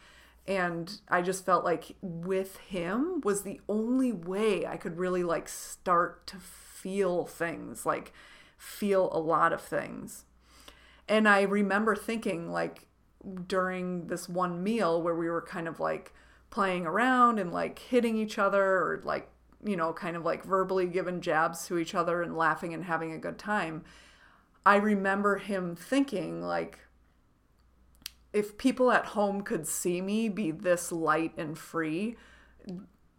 And I just felt like with him was the only way I could really like start to feel things, like feel a lot of things. And I remember thinking like during this one meal where we were kind of like playing around and like hitting each other or like you know kind of like verbally giving jabs to each other and laughing and having a good time I remember him thinking, like, if people at home could see me be this light and free,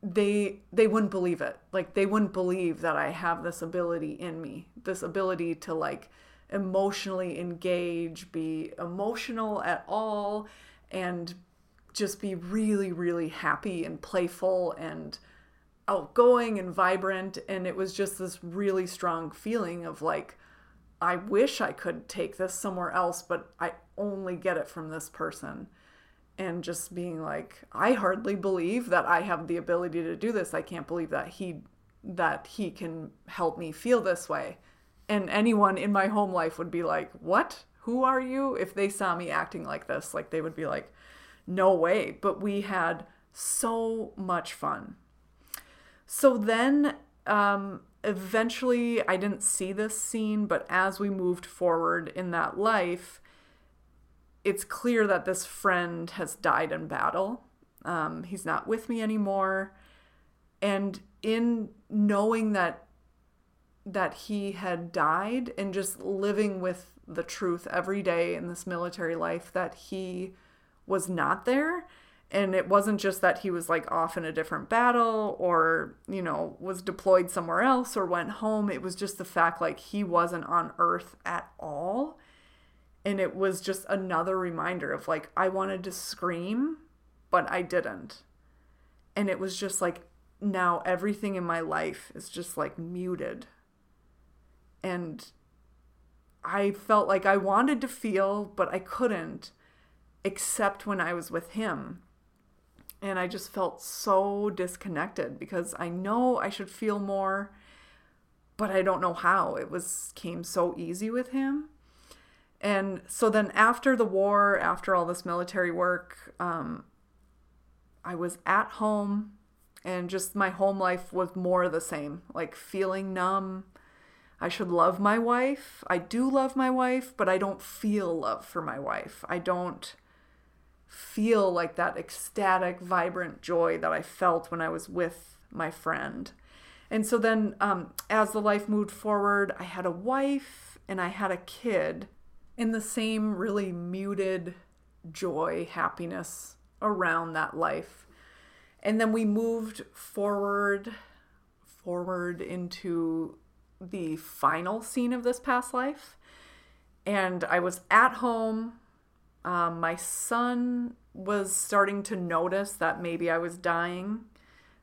they they wouldn't believe it. Like they wouldn't believe that I have this ability in me, this ability to like emotionally engage, be emotional at all and just be really really happy and playful and outgoing and vibrant and it was just this really strong feeling of like I wish I could take this somewhere else, but I only get it from this person. And just being like, I hardly believe that I have the ability to do this. I can't believe that he that he can help me feel this way. And anyone in my home life would be like, "What? who are you? If they saw me acting like this, like they would be like, no way. But we had so much fun. So then, um, eventually, I didn't see this scene, but as we moved forward in that life, it's clear that this friend has died in battle. Um, he's not with me anymore. And in knowing that that he had died and just living with the truth every day in this military life that he was not there and it wasn't just that he was like off in a different battle or you know was deployed somewhere else or went home. It was just the fact like he wasn't on earth at all. And it was just another reminder of like I wanted to scream but I didn't. And it was just like now everything in my life is just like muted. And I felt like I wanted to feel but I couldn't except when I was with him and I just felt so disconnected because I know I should feel more, but I don't know how. It was came so easy with him. And so then after the war, after all this military work, um, I was at home and just my home life was more the same, like feeling numb. I should love my wife. I do love my wife, but I don't feel love for my wife. I don't feel like that ecstatic, vibrant joy that I felt when I was with my friend. And so then, um, as the life moved forward, I had a wife and I had a kid in the same really muted joy, happiness around that life. And then we moved forward, forward into the final scene of this past life. And I was at home um, my son was starting to notice that maybe I was dying.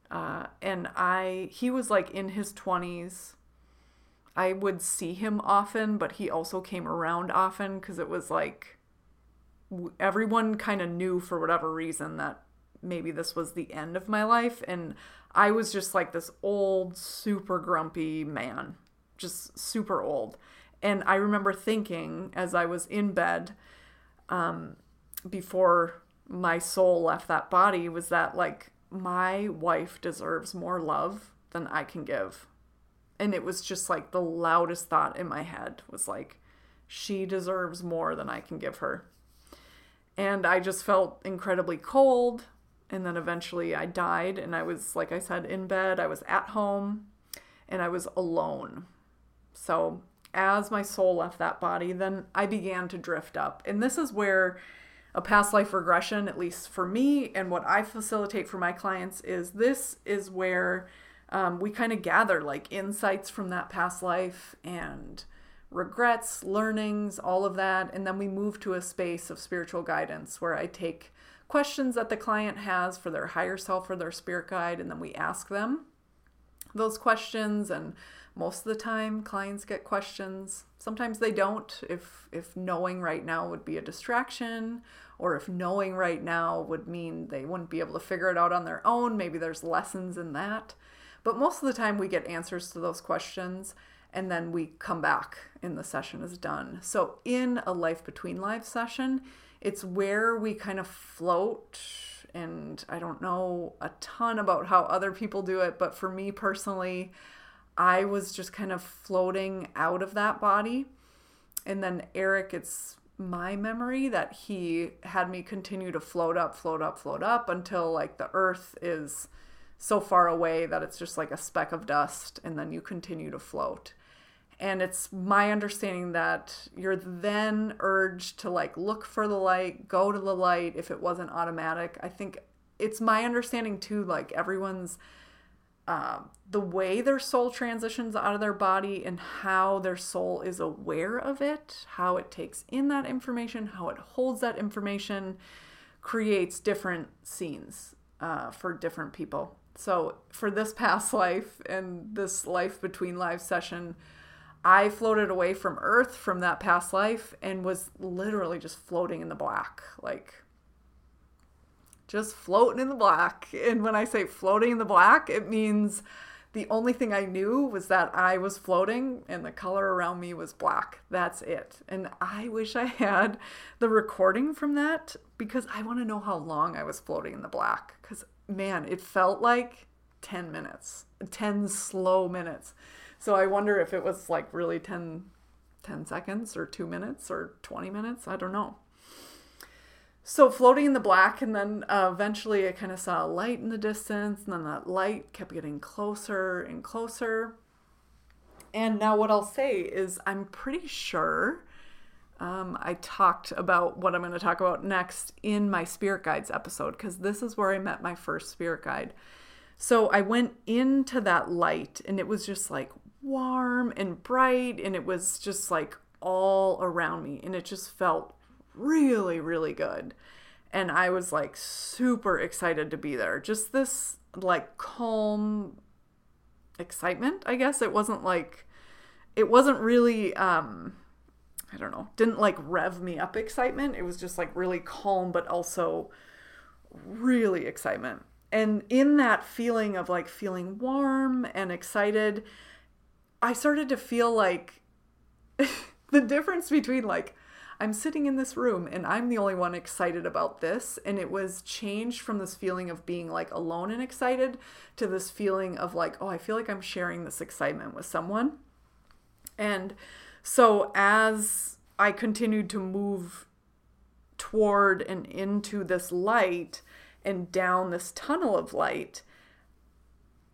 Uh, and I, he was like in his 20s. I would see him often, but he also came around often because it was like everyone kind of knew for whatever reason that maybe this was the end of my life. And I was just like this old, super grumpy man, just super old. And I remember thinking as I was in bed, um, before my soul left that body was that like my wife deserves more love than I can give. And it was just like the loudest thought in my head was like, she deserves more than I can give her. And I just felt incredibly cold. And then eventually I died. And I was, like I said, in bed. I was at home and I was alone. So as my soul left that body, then I began to drift up. And this is where a past life regression, at least for me, and what I facilitate for my clients, is this is where um, we kind of gather like insights from that past life and regrets, learnings, all of that. And then we move to a space of spiritual guidance where I take questions that the client has for their higher self or their spirit guide, and then we ask them those questions and most of the time clients get questions. Sometimes they don't. If if knowing right now would be a distraction or if knowing right now would mean they wouldn't be able to figure it out on their own maybe there's lessons in that. But most of the time we get answers to those questions and then we come back and the session is done. So in a life between lives session it's where we kind of float and I don't know a ton about how other people do it, but for me personally, I was just kind of floating out of that body. And then Eric, it's my memory that he had me continue to float up, float up, float up until like the earth is so far away that it's just like a speck of dust and then you continue to float. And it's my understanding that you're then urged to like look for the light, go to the light if it wasn't automatic. I think it's my understanding too, like everyone's uh, the way their soul transitions out of their body and how their soul is aware of it, how it takes in that information, how it holds that information, creates different scenes uh, for different people. So, for this past life and this life between life session, I floated away from Earth from that past life and was literally just floating in the black. Like, just floating in the black. And when I say floating in the black, it means The only thing I knew was that I was floating and the color around me was black. That's it. And I wish I had the recording from that because I want to know how long I was floating in the black. Because, man, it felt like 10 minutes, 10 slow minutes. So I wonder if it was like really 10, 10 seconds or two minutes or 20 minutes. I don't know. So floating in the black, and then uh, eventually I kind of saw a light in the distance, and then that light kept getting closer and closer. And now, what I'll say is, I'm pretty sure um, I talked about what I'm going to talk about next in my spirit guides episode, because this is where I met my first spirit guide. So I went into that light, and it was just like warm and bright, and it was just like all around me, and it just felt really, really good. And I was like super excited to be there. Just this like calm excitement, I guess. It wasn't like, it wasn't really, um, I don't know, didn't like rev me up excitement. It was just like really calm, but also really excitement. And in that feeling of like feeling warm and excited, I started to feel like the difference between like I'm sitting in this room and I'm the only one excited about this. And it was changed from this feeling of being like alone and excited to this feeling of like, oh, I feel like I'm sharing this excitement with someone. And so as I continued to move toward and into this light and down this tunnel of light,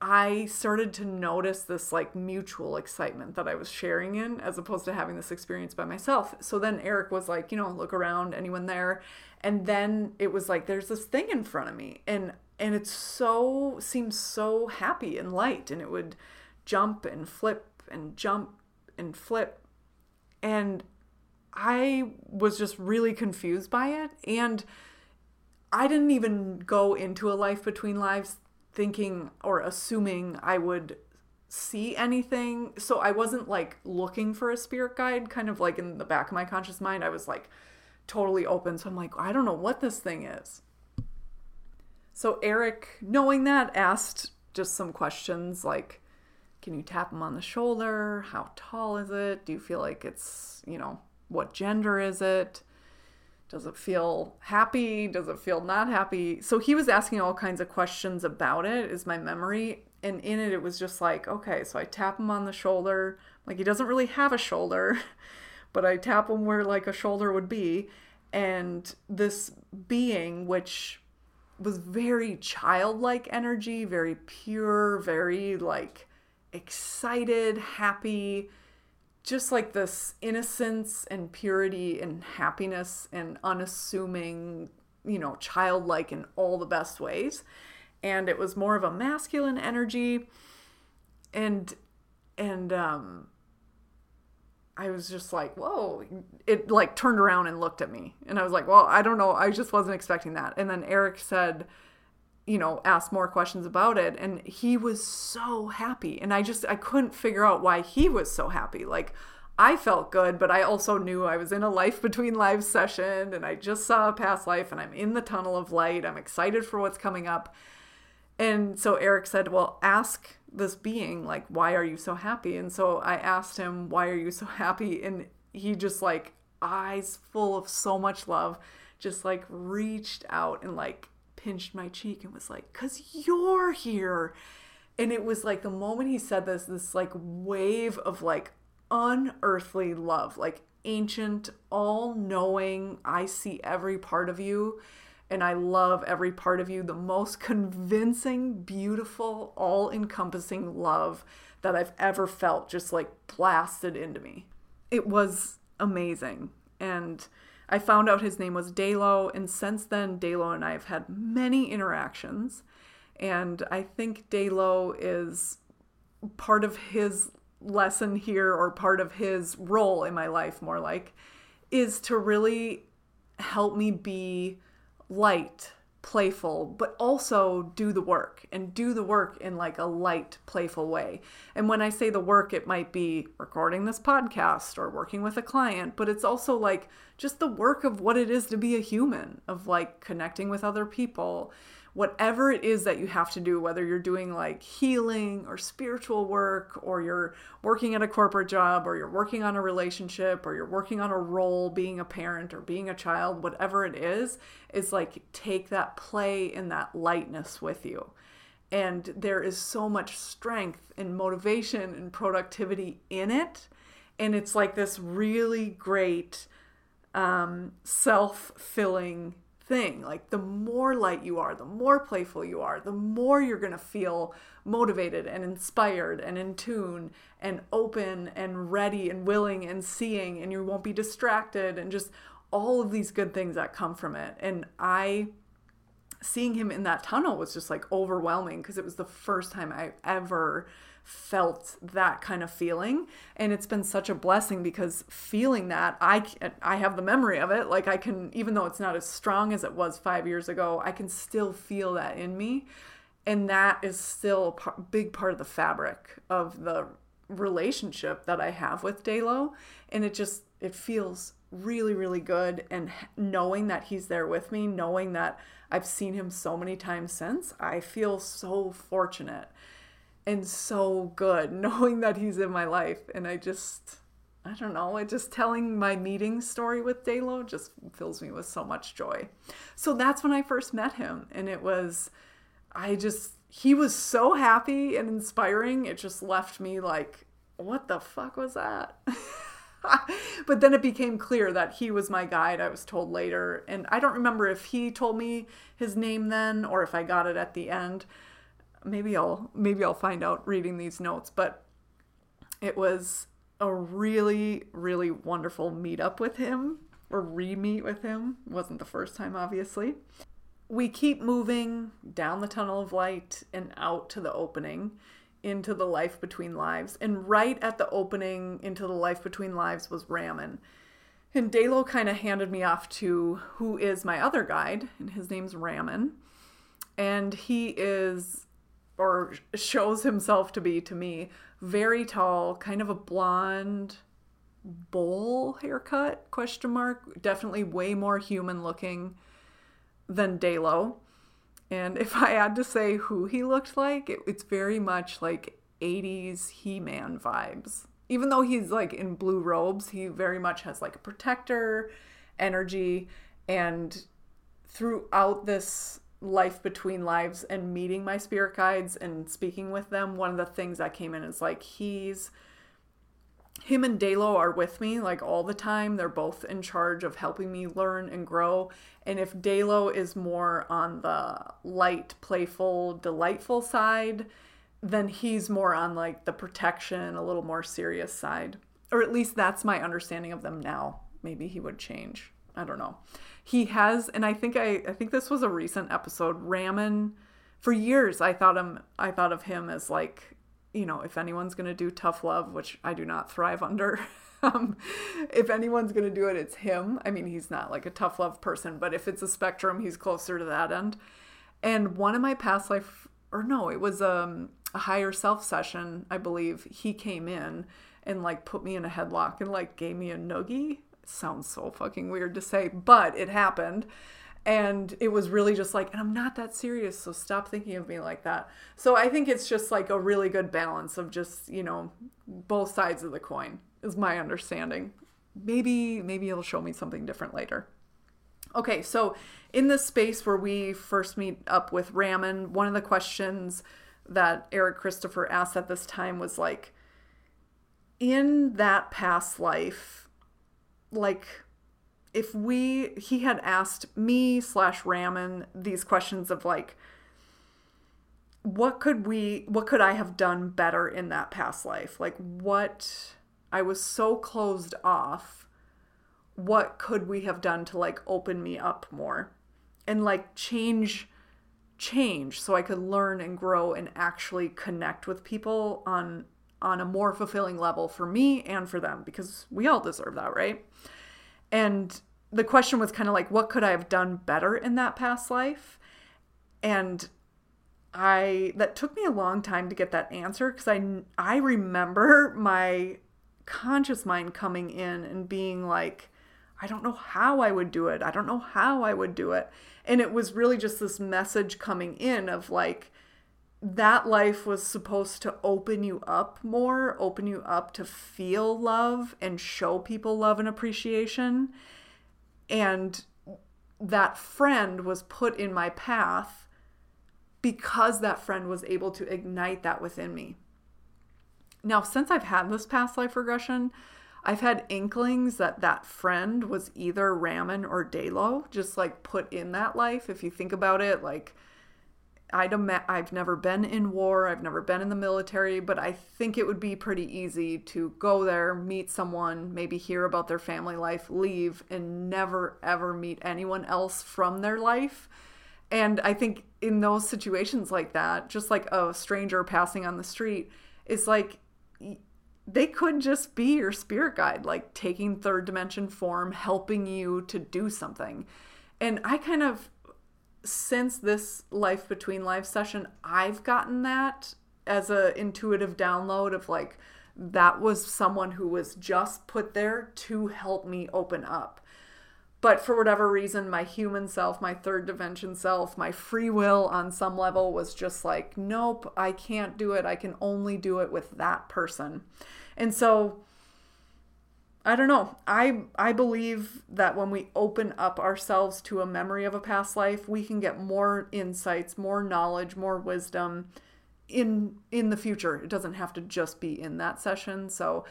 I started to notice this like mutual excitement that I was sharing in as opposed to having this experience by myself. So then Eric was like, you know, look around, anyone there? And then it was like there's this thing in front of me and and it so seems so happy and light and it would jump and flip and jump and flip and I was just really confused by it and I didn't even go into a life between lives thinking or assuming I would see anything. So I wasn't like looking for a spirit guide, kind of like in the back of my conscious mind. I was like totally open. So I'm like, I don't know what this thing is. So Eric, knowing that, asked just some questions like, can you tap him on the shoulder? How tall is it? Do you feel like it's, you know, what gender is it? Does it feel happy? Does it feel not happy? So he was asking all kinds of questions about it, is my memory. And in it, it was just like, okay, so I tap him on the shoulder. Like he doesn't really have a shoulder, but I tap him where like a shoulder would be. And this being, which was very childlike energy, very pure, very like excited, happy, just like this innocence and purity and happiness and unassuming, you know, childlike in all the best ways. And it was more of a masculine energy. And, and, um, I was just like, whoa. It like turned around and looked at me. And I was like, well, I don't know. I just wasn't expecting that. And then Eric said, you know, asked more questions about it and he was so happy. And I just I couldn't figure out why he was so happy. Like I felt good, but I also knew I was in a life between lives session and I just saw a past life and I'm in the tunnel of light. I'm excited for what's coming up. And so Eric said, "Well, ask this being like why are you so happy?" And so I asked him, "Why are you so happy?" And he just like eyes full of so much love just like reached out and like pinched my cheek and was like, Cause you're here. And it was like the moment he said this, this like wave of like unearthly love, like ancient, all knowing, I see every part of you and I love every part of you. The most convincing, beautiful, all encompassing love that I've ever felt just like blasted into me. It was amazing. And I found out his name was Dalo, and since then, Dalo and I have had many interactions. And I think Dalo is part of his lesson here, or part of his role in my life, more like, is to really help me be light playful, but also do the work and do the work in like a light, playful way. And when I say the work, it might be recording this podcast or working with a client, but it's also like just the work of what it is to be a human, of like connecting with other people, whatever it is that you have to do, whether you're doing like healing or spiritual work, or you're working at a corporate job, or you're working on a relationship, or you're working on a role, being a parent or being a child, whatever it is, is like take that play and that lightness with you. And there is so much strength and motivation and productivity in it. And it's like this really great um, self filling thing. Like the more light you are, the more playful you are, the more you're going to feel motivated and inspired and in tune and open and ready and willing and seeing, and you won't be distracted and just all of these good things that come from it. And I seeing him in that tunnel was just like overwhelming because it was the first time I ever felt that kind of feeling. And it's been such a blessing because feeling that I I have the memory of it. Like I can even though it's not as strong as it was 5 years ago I can still feel that in me. And that is still a big part of the fabric of the relationship that I have with Dalo and it just it feels really really good. And knowing that he's there with me knowing that I've seen him so many times since I feel so fortunate and so good knowing that he's in my life. And I just, I don't know, it just telling my meeting story with Dalo just fills me with so much joy. So that's when I first met him. And it was, I just, he was so happy and inspiring. It just left me like, what the fuck was that? but then it became clear that he was my guide, I was told later. And I don't remember if he told me his name then or if I got it at the end maybe I'll maybe I'll find out reading these notes, but it was a really really wonderful meetup with him or re-meet with him. Wasn't the first time obviously. We keep moving down the tunnel of light and out to the opening into the life between lives. And right at the opening into the life between lives was Ramen. And Dalo kind of handed me off to who is my other guide, and his name's Ramen. And he is or shows himself to be to me very tall kind of a blonde bowl haircut question mark definitely way more human looking than Dalo and if I had to say who he looked like it, it's very much like 80s He-Man vibes. Even though he's like in blue robes he very much has like a protector energy. And throughout this life between lives and meeting my spirit guides and speaking with them, one of the things that came in is like he's him and Dalo are with me like all the time. They're both in charge of helping me learn and grow. And if Dalo is more on the light, playful, delightful side, then he's more on like the protection, a little more serious side. Or at least that's my understanding of them now. Maybe he would change. I don't know. He has, and I think I, I think this was a recent episode. ramen for years I thought him, I thought of him as like, you know, if anyone's gonna do tough love, which I do not thrive under. um, if anyone's gonna do it, it's him. I mean, he's not like a tough love person, but if it's a spectrum, he's closer to that end. And one of my past life, or no, it was um, a higher self session, I believe. He came in and like put me in a headlock and like gave me a noogie sounds so fucking weird to say, but it happened. And it was really just like, and I'm not that serious, so stop thinking of me like that. So I think it's just like a really good balance of just, you know, both sides of the coin, is my understanding. Maybe, maybe it'll show me something different later. Okay, so in the space where we first meet up with Raman, one of the questions that Eric Christopher asked at this time was like, in that past life, like if we he had asked me slash ramen these questions of like what could we what could I have done better in that past life? Like what I was so closed off. What could we have done to like open me up more and like change change so I could learn and grow and actually connect with people on on a more fulfilling level for me and for them because we all deserve that, right? And the question was kind of like, what could I have done better in that past life? And I that took me a long time to get that answer because I I remember my conscious mind coming in and being like, I don't know how I would do it. I don't know how I would do it. And it was really just this message coming in of like, that life was supposed to open you up more, open you up to feel love and show people love and appreciation. And that friend was put in my path because that friend was able to ignite that within me. Now, since I've had this past life regression, I've had inklings that that friend was either Raman or Dalo, just like put in that life. If you think about it, like I'd ima- I've never been in war, I've never been in the military, but I think it would be pretty easy to go there, meet someone, maybe hear about their family life, leave, and never ever meet anyone else from their life. And I think in those situations like that, just like a stranger passing on the street, it's like they could just be your spirit guide, like taking third dimension form, helping you to do something. And I kind of, since this life between life session, I've gotten that as a intuitive download of like, that was someone who was just put there to help me open up. But for whatever reason, my human self, my third dimension self, my free will on some level was just like, nope, I can't do it. I can only do it with that person. And so I don't know. I I believe that when we open up ourselves to a memory of a past life, we can get more insights, more knowledge, more wisdom in in the future. It doesn't have to just be in that session. So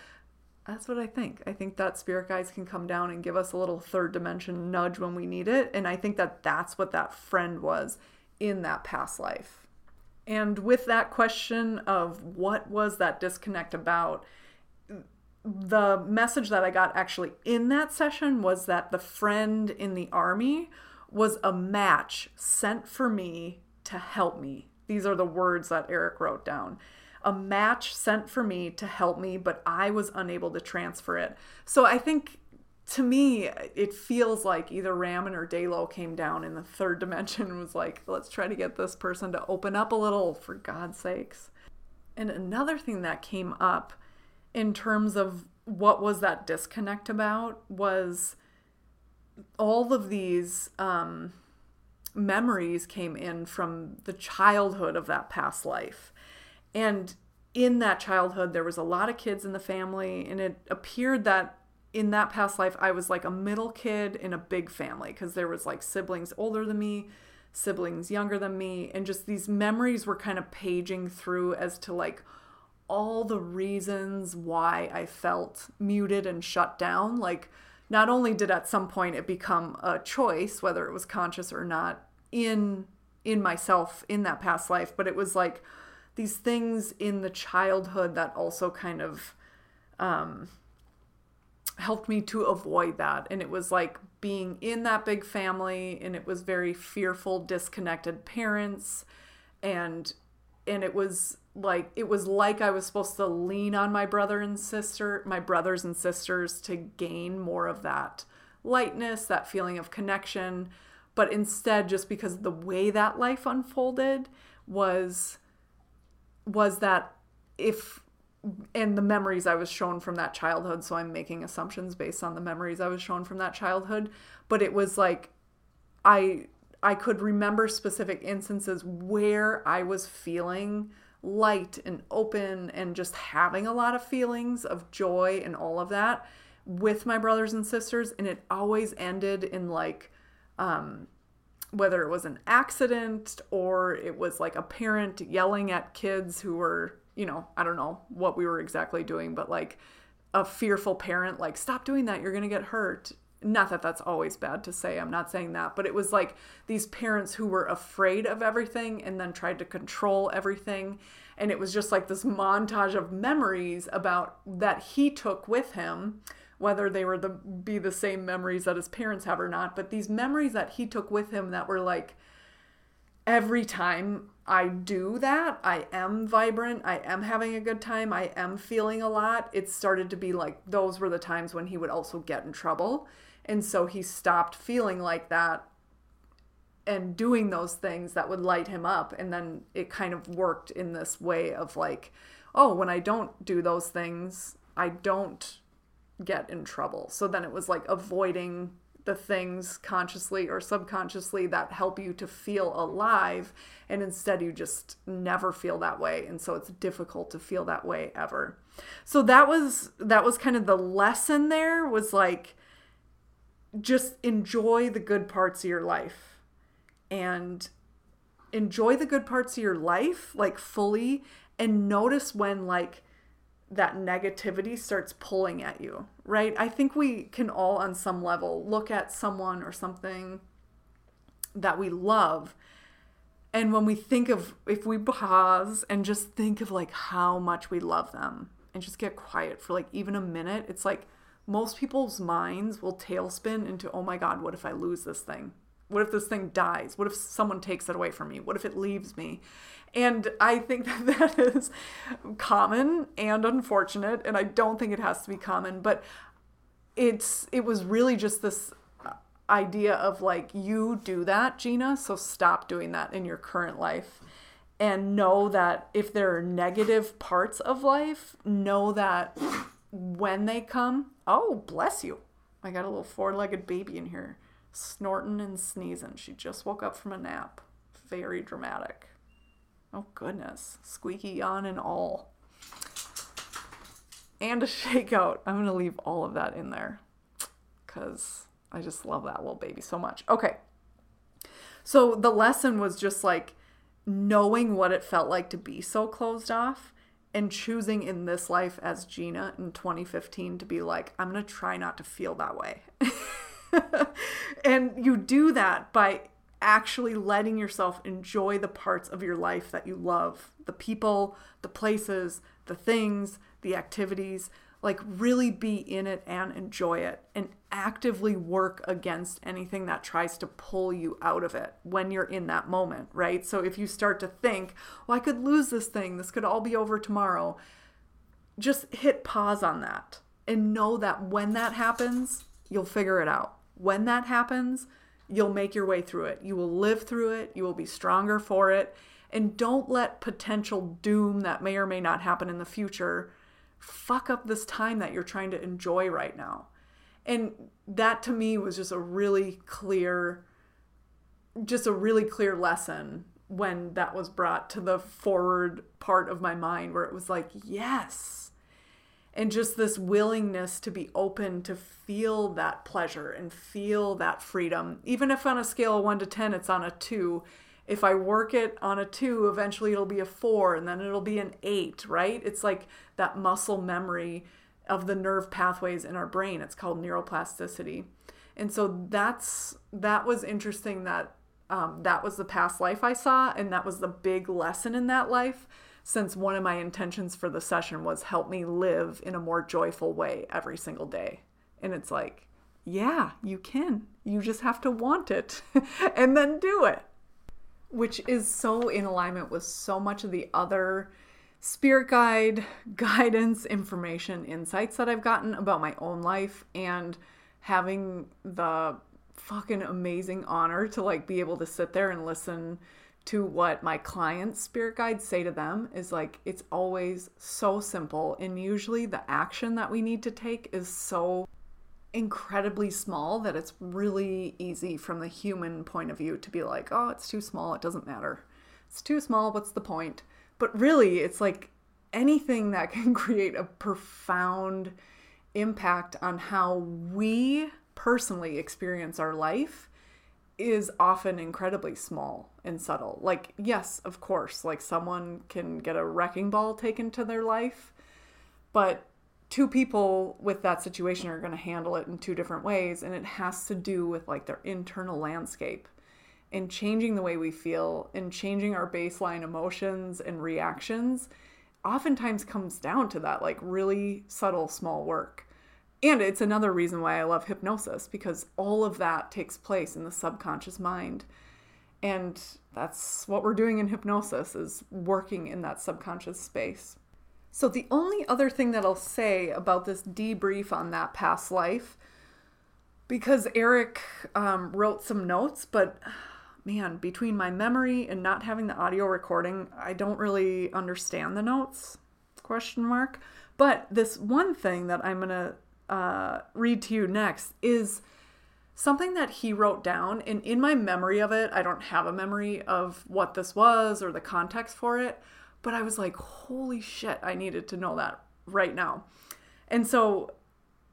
that's what I think. I think that spirit guides can come down and give us a little third dimension nudge when we need it. And I think that that's what that friend was in that past life. And with that question of what was that disconnect about, the message that I got actually in that session was that the friend in the army was a match sent for me to help me. These are the words that Eric wrote down a match sent for me to help me, but I was unable to transfer it. So I think to me, it feels like either Raman or Dalo came down in the third dimension and was like, let's try to get this person to open up a little, for God's sakes. And another thing that came up in terms of what was that disconnect about was all of these um, memories came in from the childhood of that past life. And in that childhood, there was a lot of kids in the family, and it appeared that in that past life, I was like a middle kid in a big family because there was like siblings older than me, siblings younger than me, and just these memories were kind of paging through as to like all the reasons why I felt muted and shut down. Like, not only did at some point it become a choice, whether it was conscious or not, in in myself in that past life, but it was like these things in the childhood that also kind of um, helped me to avoid that. And it was like being in that big family, and it was very fearful, disconnected parents, and and it was like it was like I was supposed to lean on my brother and sister, my brothers and sisters to gain more of that lightness, that feeling of connection. But instead, just because the way that life unfolded was was that if and the memories I was shown from that childhood, so I'm making assumptions based on the memories I was shown from that childhood, but it was like I I could remember specific instances where I was feeling light and open and just having a lot of feelings of joy and all of that with my brothers and sisters and it always ended in like um whether it was an accident or it was like a parent yelling at kids who were, you know, I don't know what we were exactly doing, but like a fearful parent, like, stop doing that, you're going to get hurt. Not that that's always bad to say, I'm not saying that, but it was like these parents who were afraid of everything and then tried to control everything. And it was just like this montage of memories about that he took with him whether they were the be the same memories that his parents have or not, but these memories that he took with him that were like every time I do that, I am vibrant, I am having a good time, I am feeling a lot. It started to be like those were the times when he would also get in trouble. And so he stopped feeling like that and doing those things that would light him up. And then it kind of worked in this way of like, oh, when I don't do those things, I don't get in trouble. So then it was like avoiding the things consciously or subconsciously that help you to feel alive and instead you just never feel that way and so it's difficult to feel that way ever so that was that was kind of the lesson there was like just enjoy the good parts of your life and enjoy the good parts of your life like fully and notice when like that negativity starts pulling at you, right? I think we can all, on some level, look at someone or something that we love. And when we think of, if we pause and just think of like how much we love them and just get quiet for like even a minute, it's like most people's minds will tailspin into, oh my God, what if I lose this thing? What if this thing dies? What if someone takes it away from me? What if it leaves me? And I think that that is common and unfortunate, and I don't think it has to be common, but it's it was really just this uh, idea of like you do that, Gina, so stop doing that in your current life. And know that if there are negative parts of life, know that when they come, oh, bless you. I got a little four legged baby in here snorting and sneezing. She just woke up from a nap. Very dramatic. Oh, goodness. Squeaky yawn and all. And a shakeout. I'm going to leave all of that in there because I just love that little baby so much. Okay. So the lesson was just like knowing what it felt like to be so closed off and choosing in this life as Gina in 2015 to be like, I'm going to try not to feel that way. and you do that by actually letting yourself enjoy the parts of your life that you love the people, the places, the things, the activities. Like, really be in it and enjoy it and actively work against anything that tries to pull you out of it when you're in that moment, right? So, if you start to think, well, I could lose this thing, this could all be over tomorrow, just hit pause on that and know that when that happens, you'll figure it out. When that happens, you'll make your way through it. You will live through it. You will be stronger for it. And don't let potential doom that may or may not happen in the future fuck up this time that you're trying to enjoy right now. And that to me was just a really clear, just a really clear lesson when that was brought to the forward part of my mind where it was like, yes, and just this willingness to be open to feel that pleasure and feel that freedom. Even if on a scale of one to 10, it's on a two. If I work it on a two, eventually it'll be a four and then it'll be an eight, right? It's like that muscle memory of the nerve pathways in our brain. It's called neuroplasticity. And so that's that was interesting that um, that was the past life I saw, and that was the big lesson in that life since one of my intentions for the session was help me live in a more joyful way every single day. And it's like, yeah, you can. You just have to want it and then do it. Which is so in alignment with so much of the other spirit guide, guidance, information, insights that I've gotten about my own life and having the fucking amazing honor to like be able to sit there and listen to what my clients spirit guides say to them is like it's always so simple. And usually the action that we need to take is so incredibly small that it's really easy from the human point of view to be like oh it's too small it doesn't matter it's too small what's the point but really it's like anything that can create a profound impact on how we personally experience our life is often incredibly small and subtle. Like, yes, of course, like someone can get a wrecking ball taken to their life, but two people with that situation are going to handle it in two different ways. And it has to do with like their internal landscape and changing the way we feel and changing our baseline emotions and reactions oftentimes comes down to that like really subtle small work and it's another reason why I love hypnosis because all of that takes place in the subconscious mind. And that's what we're doing in hypnosis is working in that subconscious space. So the only other thing that I'll say about this debrief on that past life because Eric um, wrote some notes, but man, between my memory and not having the audio recording, I don't really understand the notes. Question mark. But this one thing that I'm to uh, read to you next is something that he wrote down. And in my memory of it, I don't have a memory of what this was or the context for it, but I was like, holy shit, I needed to know that right now. And so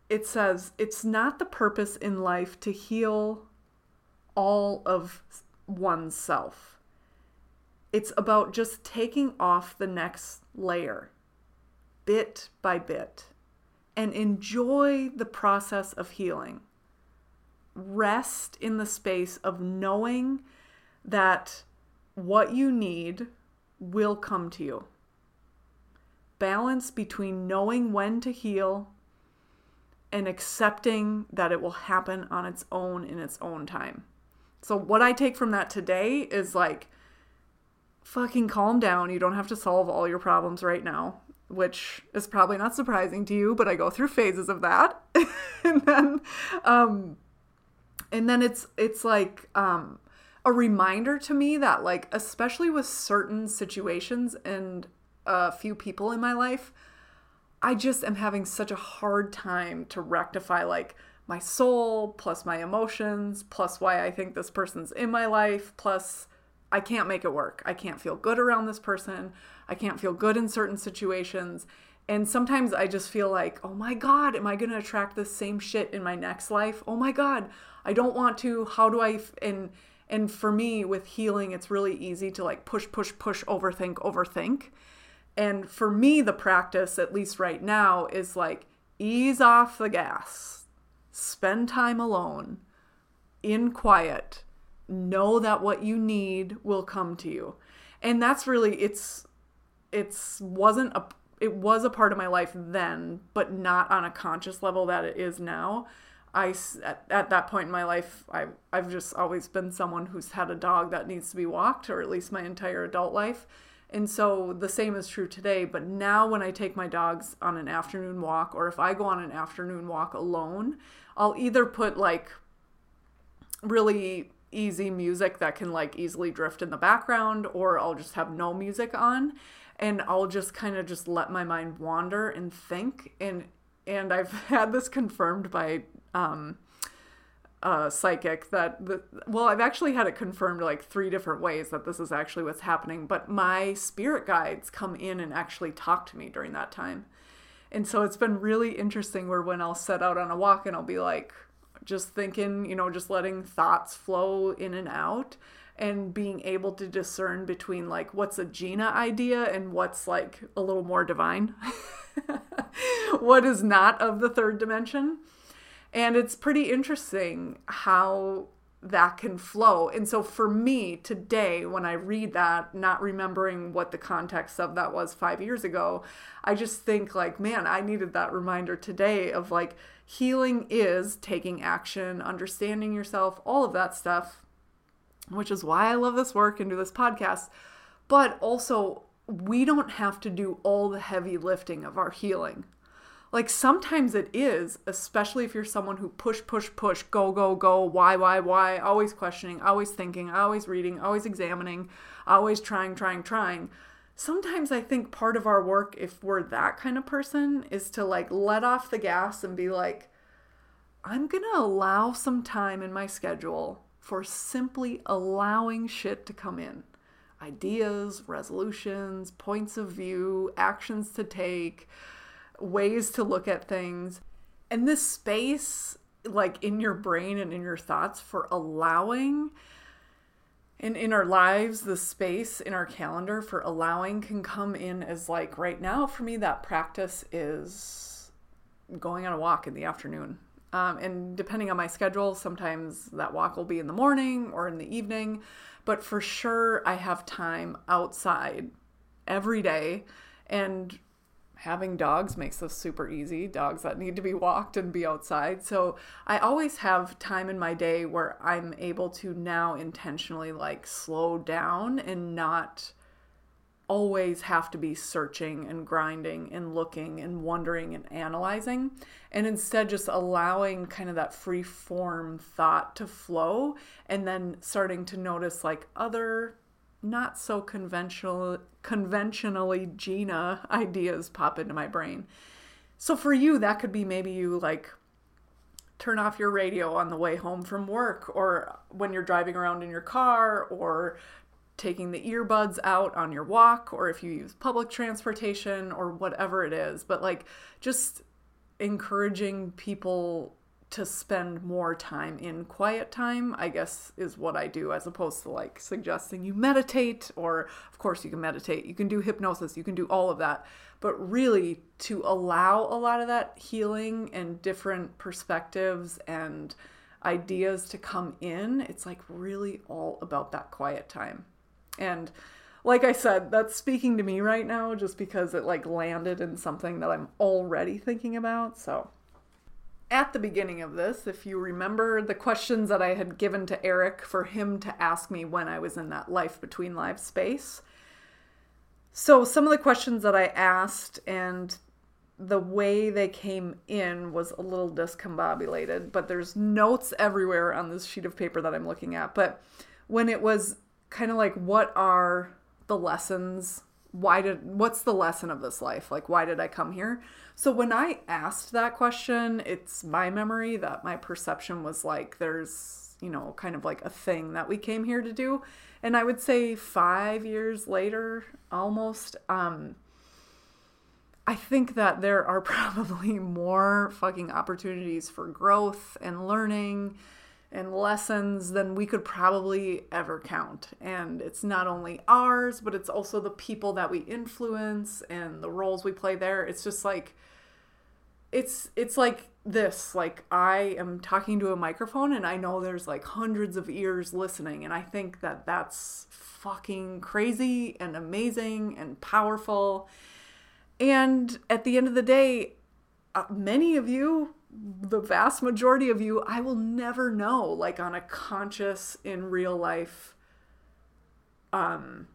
it says, it's not the purpose in life to heal all of oneself. It's about just taking off the next layer, bit by bit, and enjoy the process of healing. Rest in the space of knowing that what you need will come to you. Balance between knowing when to heal and accepting that it will happen on its own in its own time. So, what I take from that today is like, fucking calm down. You don't have to solve all your problems right now, which is probably not surprising to you, but I go through phases of that. and then, um, and then it's, it's like, um, a reminder to me that like especially with certain situations and a few people in my life i just am having such a hard time to rectify like my soul plus my emotions plus why i think this person's in my life plus i can't make it work. I can't feel good around this person. I can't feel good in certain situations. And sometimes i just feel like oh my god am i going to attract the same shit in my next life? Oh my god i don't want to how do i f-? and and for me, with healing, it's really easy to like push, push, push, overthink, overthink. And for me, the practice, at least right now, is like ease off the gas, spend time alone, in quiet, know that what you need will come to you. And that's really, it's, it's wasn't a, it was a part of my life then, but not on a conscious level that it is now. I at, at that point in my life, I I've just always been someone who's had a dog that needs to be walked, or at least my entire adult life. And so the same is true today. But now, when I take my dogs on an afternoon walk, or if I go on an afternoon walk alone, I'll either put like really easy music that can like easily drift in the background, or I'll just have no music on and I'll just kind of just let my mind wander and think. And and I've had this confirmed by um, uh, psychic that the well i've actually had it confirmed like three different ways that this is actually what's happening but my spirit guides come in and actually talk to me during that time. And so it's been really interesting where when i'll set out on a walk and i'll be like just thinking you know just letting thoughts flow in and out and being able to discern between like what's a gina idea and what's like a little more divine. What is not of the third dimension and it's pretty interesting how that can flow. And so for me today, when I read that, not remembering what the context of that was five years ago, I just think, like, man, I needed that reminder today of like healing is taking action, understanding yourself, all of that stuff, which is why I love this work and do this podcast. But also, we don't have to do all the heavy lifting of our healing. Like sometimes it is, especially if you're someone who push, push, push, go, go, go, why, why, why, always questioning, always thinking, always reading, always examining, always trying, trying, trying. Sometimes I think part of our work, if we're that kind of person, is to like let off the gas and be like, I'm going to allow some time in my schedule for simply allowing shit to come in ideas, resolutions, points of view, actions to take ways to look at things. And this space, like in your brain and in your thoughts, for allowing and in our lives, the space in our calendar for allowing can come in as like right now for me, that practice is going on a walk in the afternoon. Um, and depending on my schedule, sometimes that walk will be in the morning or in the evening. But for sure, I have time outside every day. And having dogs makes this super easy dogs that need to be walked and be outside. So i always have time in my day where i'm able to now intentionally like slow down and not always have to be searching and grinding and looking and wondering and analyzing. And instead just allowing kind of that free form thought to flow and then starting to notice like other not so conventional conventionally Gina ideas pop into my brain. So for you, that could be maybe you like turn off your radio on the way home from work or when you're driving around in your car or taking the earbuds out on your walk or if you use public transportation or whatever it is. But like just encouraging people to spend more time in quiet time, I guess, is what I do, as opposed to like suggesting you meditate, or of course, you can meditate, you can do hypnosis, you can do all of that. But really, to allow a lot of that healing and different perspectives and ideas to come in, it's like really all about that quiet time. And like I said, that's speaking to me right now just because it like landed in something that I'm already thinking about. So at the beginning of this, if you remember the questions that I had given to Eric for him to ask me when I was in that life between lives space. So, some of the questions that I asked and the way they came in was a little discombobulated, but there's notes everywhere on this sheet of paper that I'm looking at. But when it was kind of like, what are the lessons why did what's the lesson of this life? Like why did i come here? So when i asked that question it's my memory that my perception was like there's you know kind of like a thing that we came here to do. And i would say 5 years later almost um I think that there are probably more fucking opportunities for growth and learning and lessons than we could probably ever count. And it's not only ours, but it's also the people that we influence and the roles we play there. It's just like it's it's like this like I am talking to a microphone and I know there's like hundreds of ears listening and I think that that's fucking crazy and amazing and powerful. And at the end of the day, uh, many of you the vast majority of you I will never know like on a conscious in real life um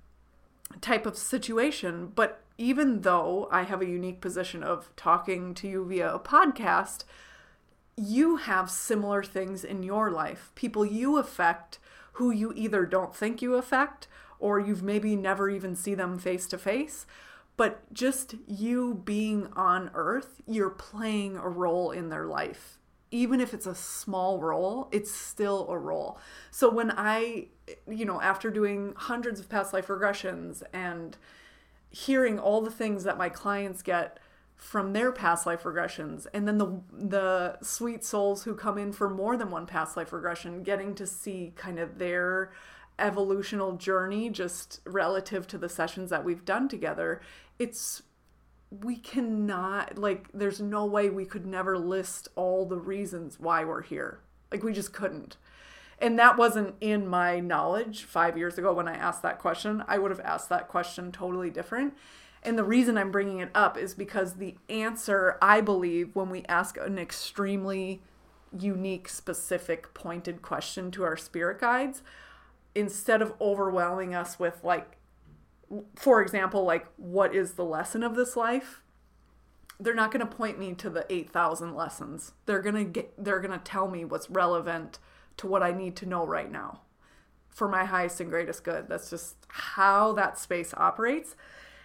type of situation. But even though I have a unique position of talking to you via a podcast you have similar things in your life. People you affect who you either don't think you affect or you've maybe never even see them face to face but just you being on earth, you're playing a role in their life. Even if it's a small role, it's still a role. So when I, you know, after doing hundreds of past life regressions and hearing all the things that my clients get from their past life regressions and then the the sweet souls who come in for more than one past life regression getting to see kind of their evolutional journey just relative to the sessions that we've done together it's we cannot like there's no way we could never list all the reasons why we're here. Like we just couldn't. And that wasn't in my knowledge 5 years ago when I asked that question. I would have asked that question totally different. And the reason I'm bringing it up is because the answer I believe when we ask an extremely unique specific pointed question to our spirit guides instead of overwhelming us with like for example, like what is the lesson of this life? They're not going to point me to the 8,000 lessons. They're going to get they're going to tell me what's relevant to what I need to know right now for my highest and greatest good. That's just how that space operates.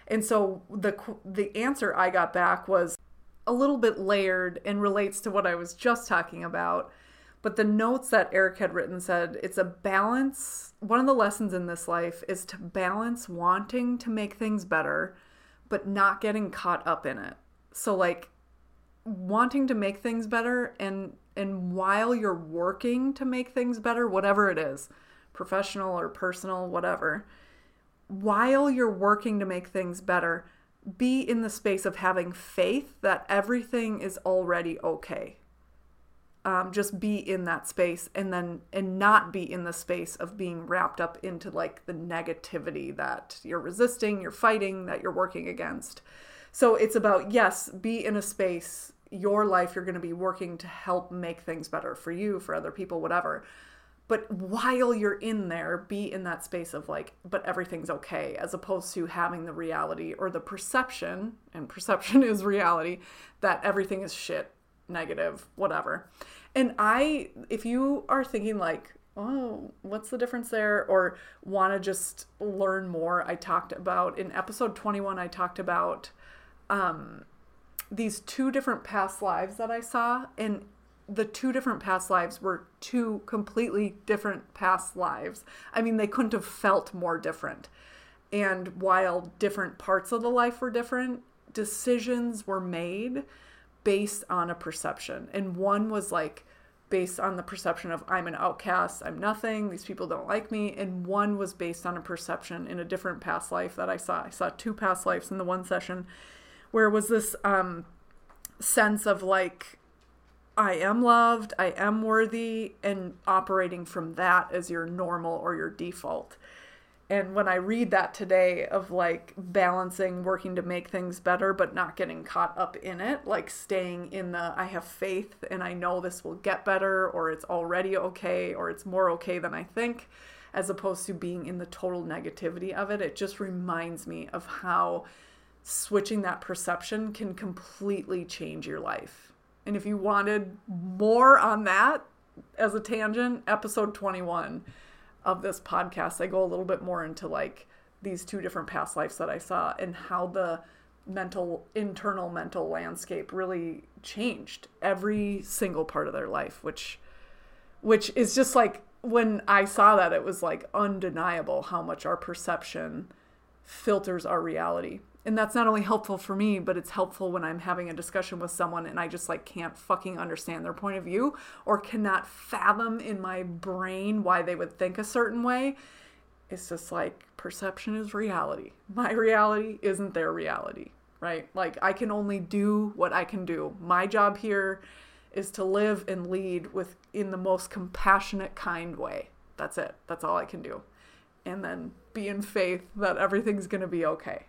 And so the the answer I got back was a little bit layered and relates to what I was just talking about but the notes that Eric had written said it's a balance. One of the lessons in this life is to balance wanting to make things better, but not getting caught up in it. So, like, wanting to make things better and and while you're working to make things better whatever it is professional or personal whatever while you're working to make things better be in the space of having faith that everything is already okay um, just be in that space and then and not be in the space of being wrapped up into like the negativity that you're resisting you're fighting that you're working against so it's about yes be in a space your life you're going to be working to help make things better for you for other people whatever but while you're in there be in that space of like but everything's okay as opposed to having the reality or the perception and perception is reality that everything is shit negative, whatever. And I, if you are thinking like, oh, what's the difference there? Or want to just learn more, I talked about in episode 21, I talked about um, these two different past lives that I saw, and the two different past lives were two completely different past lives. I mean, they couldn't have felt more different. And while different parts of the life were different, decisions were made based on a perception. And one was like based on the perception of I'm an outcast, I'm nothing, these people don't like me. And one was based on a perception in a different past life that I saw. I saw two past lives in the one session where was this um, sense of like, I am loved, I am worthy, and operating from that as your normal or your default. And when I read that today of like balancing working to make things better, but not getting caught up in it, like staying in the I have faith and I know this will get better, or it's already okay, or it's more okay than I think, as opposed to being in the total negativity of it, it just reminds me of how switching that perception can completely change your life. And if you wanted more on that as a tangent, episode 21 of this podcast, I go a little bit more into like these two different past lives that I saw and how the mental internal mental landscape really changed every single part of their life which which is just like when I saw that it was like undeniable how much our perception filters our reality and that's not only helpful for me but it's helpful when i'm having a discussion with someone and i just like can't fucking understand their point of view or cannot fathom in my brain why they would think a certain way. It's just like perception is reality. My reality isn't their reality right? Like i can only do what i can do. My job here is to live and lead with in the most compassionate kind way. That's it. That's all i can do. And then be in faith that everything's going to be okay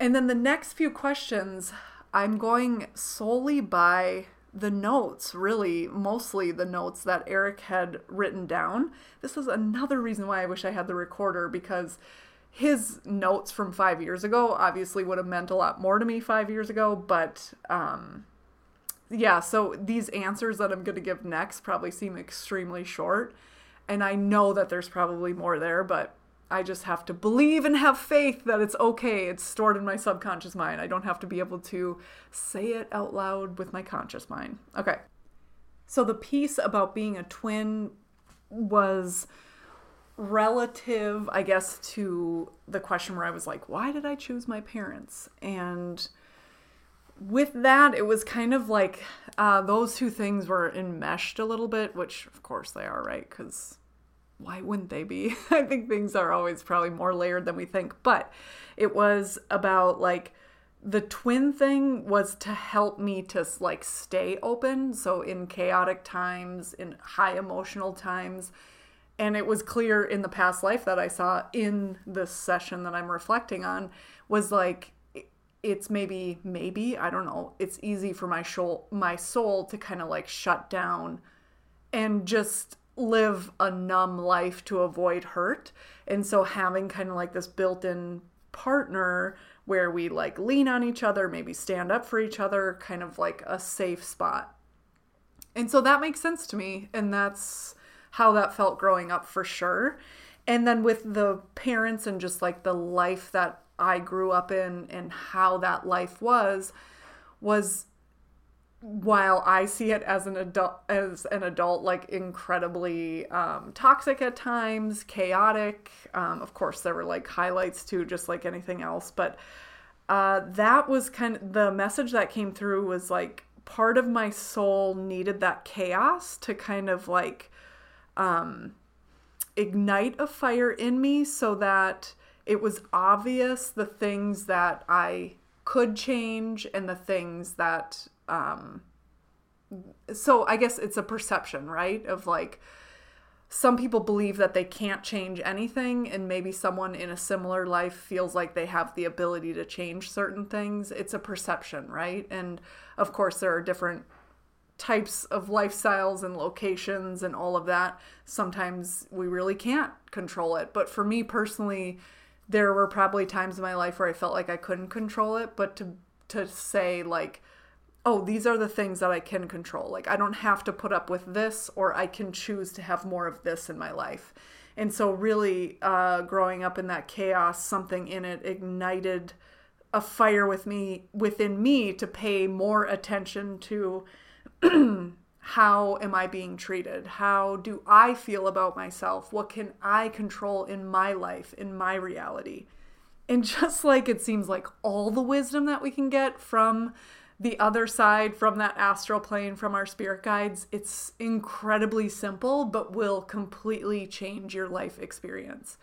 and then the next few questions, I'm going solely by the notes, really, mostly the notes that Eric had written down. This is another reason why I wish I had the recorder because his notes from five years ago obviously would have meant a lot more to me five years ago. But um, yeah, so these answers that I'm going to give next probably seem extremely short. And I know that there's probably more there, but I just have to believe and have faith that it's okay. It's stored in my subconscious mind. I don't have to be able to say it out loud with my conscious mind. Okay. So the piece about being a twin was relative, I guess, to the question where I was like, why did I choose my parents? And with that, it was kind of like uh, those two things were enmeshed a little bit, which of course they are, right? Because why wouldn't they be? I think things are always probably more layered than we think. But it was about like the twin thing was to help me to like stay open. So in chaotic times, in high emotional times, and it was clear in the past life that I saw in this session that I'm reflecting on was like it's maybe maybe I don't know. It's easy for my soul my soul to kind of like shut down and just live a numb life to avoid hurt. And so having kind of like this built in partner where we like lean on each other, maybe stand up for each other, kind of like a safe spot. And so that makes sense to me. And that's how that felt growing up for sure. And then with the parents and just like the life that I grew up in and how that life was, was while I see it as an adult as an adult like incredibly um, toxic at times, chaotic. Um, of course, there were like highlights too, just like anything else. But uh, that was kind of the message that came through was like part of my soul needed that chaos to kind of like um, ignite a fire in me, so that it was obvious the things that I could change and the things that um so I guess it's a perception, right? Of like some people believe that they can't change anything and maybe someone in a similar life feels like they have the ability to change certain things. It's a perception, right? And of course there are different types of lifestyles and locations and all of that. Sometimes we really can't control it. But for me personally, there were probably times in my life where I felt like I couldn't control it, but to to say like oh, these are the things that I can control. Like, I don't have to put up with this, or I can choose to have more of this in my life. And so, really, uh, growing up in that chaos, something in it ignited a fire with me within me to pay more attention to how am I being treated? How do I feel about myself? What can I control in my life, in my reality? And just like it seems like all the wisdom that we can get from the other side, from that astral plane, from our spirit guides, it's incredibly simple, but will completely change your life experience.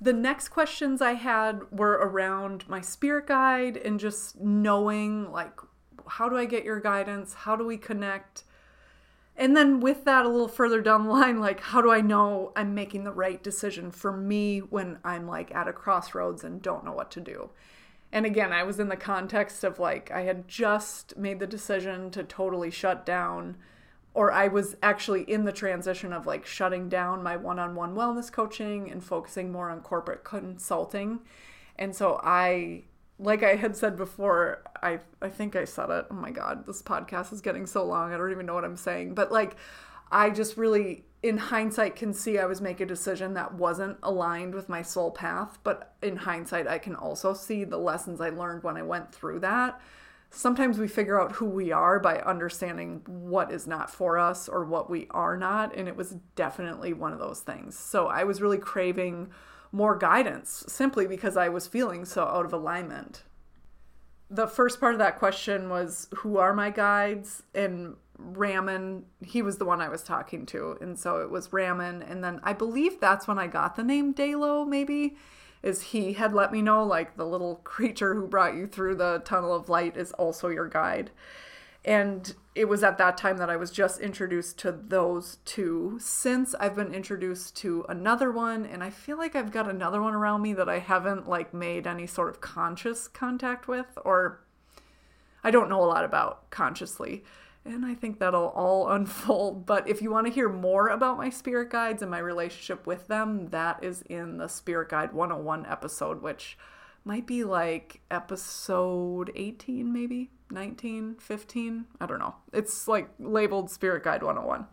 The next questions I had were around my spirit guide and just knowing, like, how do I get your guidance? How do we connect? And then with that, a little further down the line, like, how do I know I'm making the right decision for me when I'm like at a crossroads and don't know what to do? And again, I was in the context of like, I had just made the decision to totally shut down or I was actually in the transition of like shutting down my one on one wellness coaching and focusing more on corporate consulting. And so I, like I had said before, I, I think I said it. Oh my God, this podcast is getting so long. I don't even know what I'm saying. But like, I just really, in hindsight, can see I was making a decision that wasn't aligned with my soul path. But in hindsight, I can also see the lessons I learned when I went through that sometimes we figure out who we are by understanding what is not for us or what we are not. And it was definitely one of those things. So I was really craving more guidance simply because I was feeling so out of alignment. The first part of that question was Who are my guides? And Raman, he was the one I was talking to. And so it was Raman. And then I believe that's when I got the name Dalo, maybe is he had let me know like the little creature who brought you through the tunnel of light is also your guide. And it was at that time that I was just introduced to those two. Since I've been introduced to another one, and I feel like I've got another one around me that I haven't like made any sort of conscious contact with, or I don't know a lot about consciously and I think that'll all unfold. But if you want to hear more about my spirit guides and my relationship with them, that is in the Spirit Guide 101 episode, which might be like episode 18, maybe 19, 15. I don't know. It's like labeled Spirit Guide 101.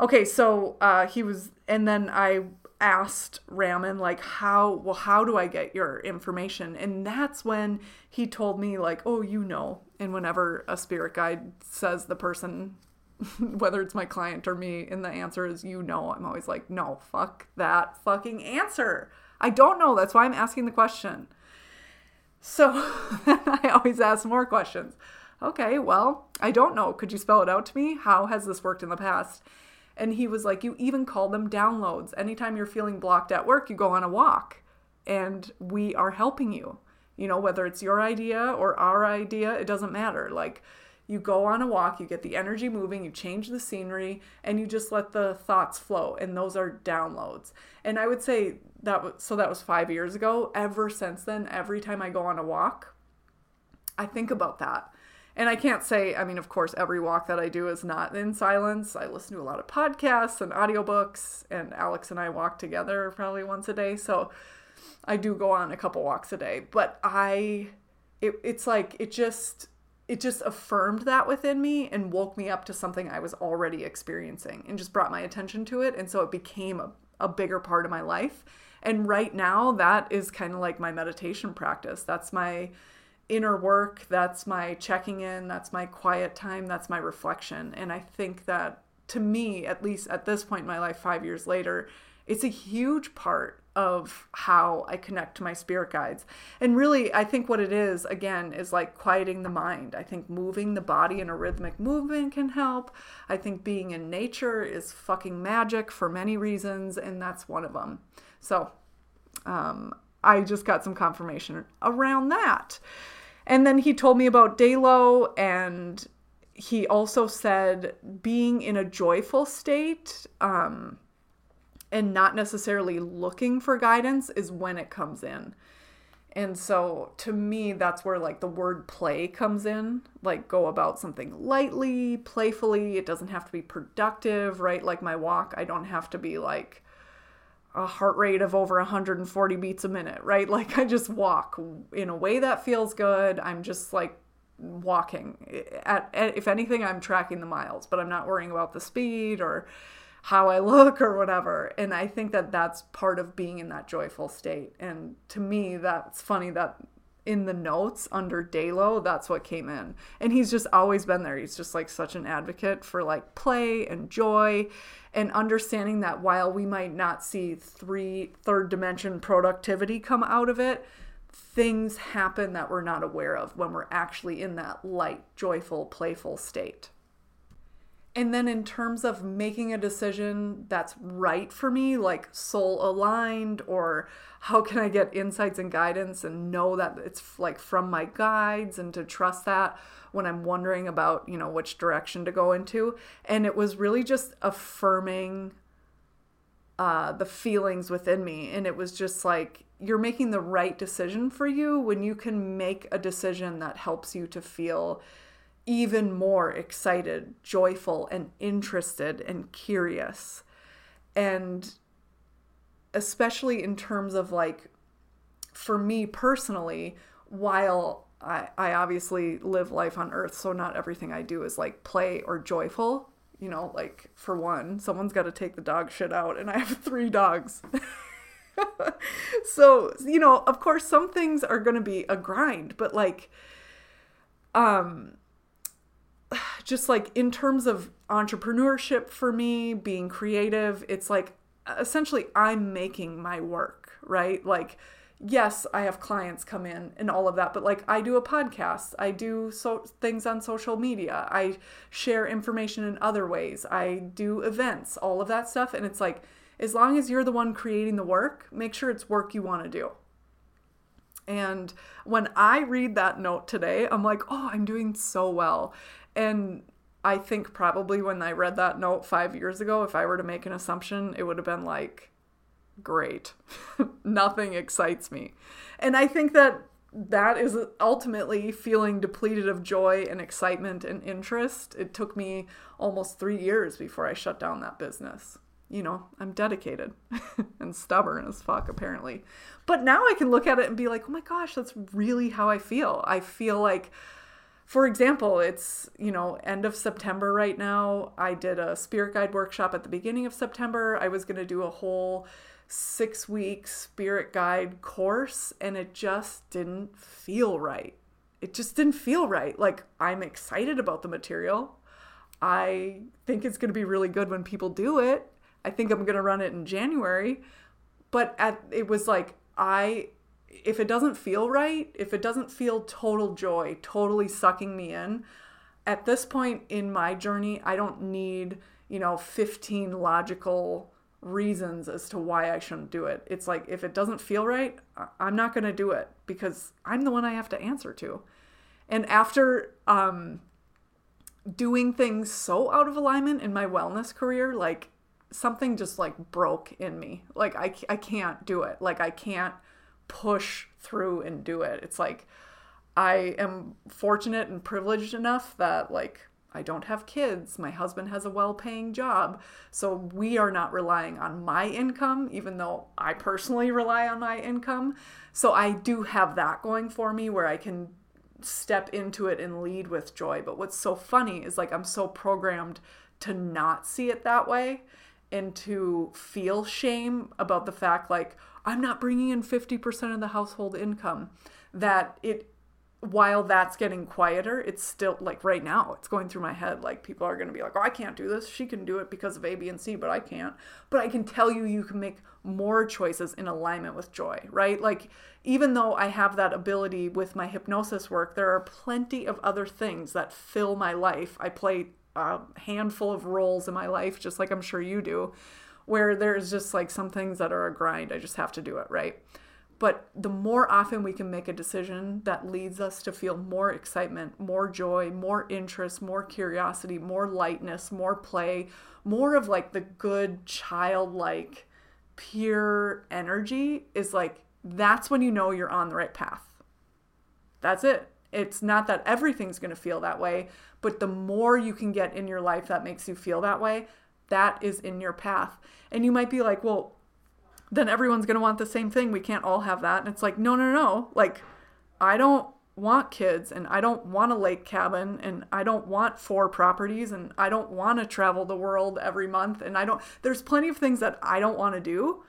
Okay, so uh, he was, and then I asked Raman like how well how do I get your information? And that's when he told me like oh you know. And whenever a spirit guide says the person whether it's my client or me and the answer is you know I'm always like no fuck that fucking answer. I don't know. That's why I'm asking the question. So I always ask more questions. Okay well I don't know. Could you spell it out to me? How has this worked in the past and he was like, You even call them downloads. Anytime you're feeling blocked at work, you go on a walk and we are helping you. You know, whether it's your idea or our idea, it doesn't matter. Like, you go on a walk, you get the energy moving, you change the scenery, and you just let the thoughts flow. And those are downloads. And I would say that was so that was five years ago. Ever since then, every time I go on a walk, I think about that. And I can't say, I mean, of course, every walk that I do is not in silence. I listen to a lot of podcasts and audiobooks, and Alex and I walk together probably once a day. So I do go on a couple walks a day. But I, it, it's like, it just, it just affirmed that within me and woke me up to something I was already experiencing and just brought my attention to it. And so it became a, a bigger part of my life. And right now, that is kind of like my meditation practice. That's my, inner work, that's my checking in, that's my quiet time, that's my reflection. And I think that to me, at least at this point in my life, five years later, it's a huge part of how I connect to my spirit guides. And really, I think what it is, again, is like quieting the mind. I think moving the body in a rhythmic movement can help. I think being in nature is fucking magic for many reasons, and that's one of them. So, um, I just got some confirmation around that. And then he told me about Dalo, and he also said being in a joyful state um, and not necessarily looking for guidance is when it comes in. And so to me, that's where like the word play comes in. Like go about something lightly, playfully. It doesn't have to be productive, right? Like my walk, I don't have to be like, a heart rate of over 140 beats a minute, right? Like I just walk in a way that feels good. I'm just like walking. At, at, if anything, I'm tracking the miles, but I'm not worrying about the speed or how I look or whatever. And I think that that's part of being in that joyful state. And to me, that's funny that in the notes under Dalo, that's what came in. And he's just always been there. He's just like such an advocate for like play and joy and understanding that while we might not see three third dimension productivity come out of it, things happen that we're not aware of when we're actually in that light, joyful, playful state. And then, in terms of making a decision that's right for me, like soul aligned, or how can I get insights and guidance and know that it's like from my guides and to trust that when I'm wondering about, you know, which direction to go into. And it was really just affirming uh, the feelings within me. And it was just like, you're making the right decision for you when you can make a decision that helps you to feel even more excited, joyful, and interested and curious. And especially in terms of like, for me personally, while I, I obviously live life on earth, so not everything I do is like play or joyful. You know, like for one, someone's got to take the dog shit out, and I have three dogs. so, you know, of course, some things are going to be a grind, but like, um, just like in terms of entrepreneurship for me, being creative, it's like essentially I'm making my work, right? Like, yes, I have clients come in and all of that, but like I do a podcast, I do so things on social media, I share information in other ways, I do events, all of that stuff, and it's like as long as you're the one creating the work, make sure it's work you want to do. And when I read that note today, I'm like, oh, I'm doing so well. And I think probably when I read that note five years ago, if I were to make an assumption, it would have been like, great. Nothing excites me. And I think that that is ultimately feeling depleted of joy and excitement and interest. It took me almost three years before I shut down that business. You know, I'm dedicated and stubborn as fuck, apparently. But now I can look at it and be like, oh my gosh, that's really how I feel. I feel like for example, it's, you know, end of September right now. I did a spirit guide workshop at the beginning of September. I was going to do a whole six week spirit guide course, and it just didn't feel right. It just didn't feel right. Like, I'm excited about the material. I think it's going to be really good when people do it. I think I'm going to run it in January. But at, it was like, I if it doesn't feel right, if it doesn't feel total joy, totally sucking me in, at this point in my journey, I don't need, you know, 15 logical reasons as to why I shouldn't do it. It's like if it doesn't feel right, I'm not going to do it because I'm the one I have to answer to. And after um doing things so out of alignment in my wellness career, like something just like broke in me. Like I I can't do it. Like I can't push through and do it. It's like I am fortunate and privileged enough that like I don't have kids. My husband has a well-paying job. So we are not relying on my income even though I personally rely on my income. So I do have that going for me where I can step into it and lead with joy. But what's so funny is like I'm so programmed to not see it that way and to feel shame about the fact like I'm not bringing in 50% of the household income. That it, while that's getting quieter, it's still like right now, it's going through my head. Like people are going to be like, oh, I can't do this. She can do it because of A, B, and C, but I can't. But I can tell you, you can make more choices in alignment with joy, right? Like even though I have that ability with my hypnosis work, there are plenty of other things that fill my life. I play a handful of roles in my life, just like I'm sure you do where there's just like some things that are a grind. I just have to do it, right? But the more often we can make a decision that leads us to feel more excitement, more joy, more interest, more curiosity, more lightness, more play, more of like the good childlike pure energy is like that's when you know you're on the right path. That's it. It's not that everything's going to feel that way, but the more you can get in your life that makes you feel that way, that is in your path. And you might be like, well, then everyone's going to want the same thing. We can't all have that. And it's like, no, no, no. Like, I don't want kids and I don't want a lake cabin and I don't want four properties and I don't want to travel the world every month. And I don't, there's plenty of things that I don't want to do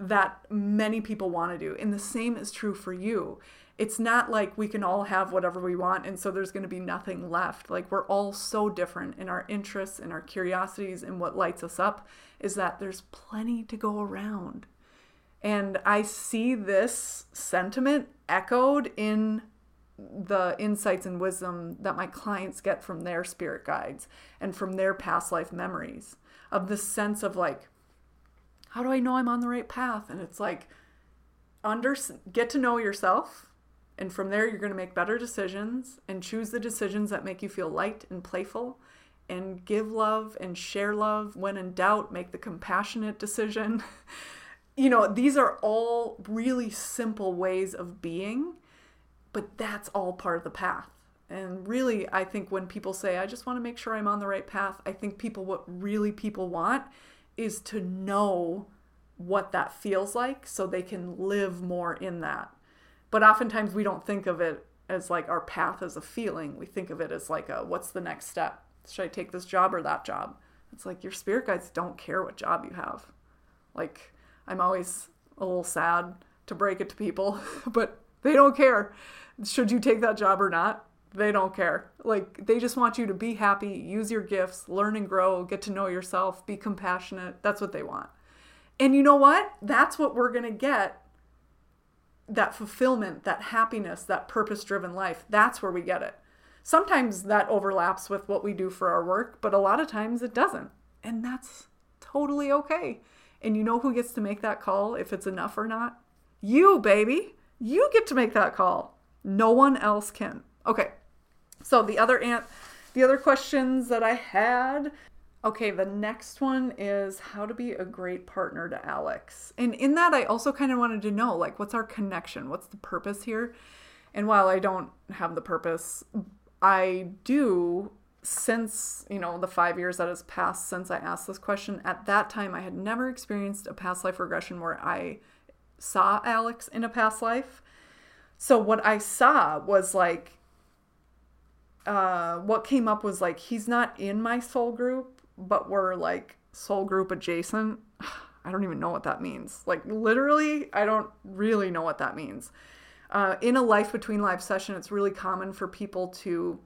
that many people want to do. And the same is true for you. It's not like we can all have whatever we want and so there's going to be nothing left. Like we're all so different in our interests and our curiosities and what lights us up is that there's plenty to go around. And I see this sentiment echoed in the insights and wisdom that my clients get from their spirit guides and from their past life memories of this sense of like how do I know I'm on the right path? And it's like under get to know yourself and from there, you're going to make better decisions and choose the decisions that make you feel light and playful and give love and share love. When in doubt, make the compassionate decision. you know, these are all really simple ways of being, but that's all part of the path. And really, I think when people say, I just want to make sure I'm on the right path, I think people, what really people want is to know what that feels like so they can live more in that but oftentimes we don't think of it as like our path as a feeling. We think of it as like a what's the next step? Should I take this job or that job? It's like your spirit guides don't care what job you have. Like I'm always a little sad to break it to people, but they don't care. Should you take that job or not? They don't care. Like they just want you to be happy, use your gifts, learn and grow, get to know yourself, be compassionate. That's what they want. And you know what? That's what we're going to get that fulfillment, that happiness, that purpose driven life, that's where we get it. Sometimes that overlaps with what we do for our work, but a lot of times it doesn't. And that's totally okay. And you know who gets to make that call if it's enough or not? You, baby. You get to make that call. No one else can. Okay. So the other ant the other questions that I had Okay, the next one is how to be a great partner to Alex. And in that, I also kind of wanted to know like, what's our connection? What's the purpose here? And while I don't have the purpose, I do, since, you know, the five years that has passed since I asked this question, at that time, I had never experienced a past life regression where I saw Alex in a past life. So what I saw was like, uh, what came up was like, he's not in my soul group but we're like soul group adjacent. I don't even know what that means. Like, literally, I don't really know what that means. Uh, in a life between life session, it's really common for people to,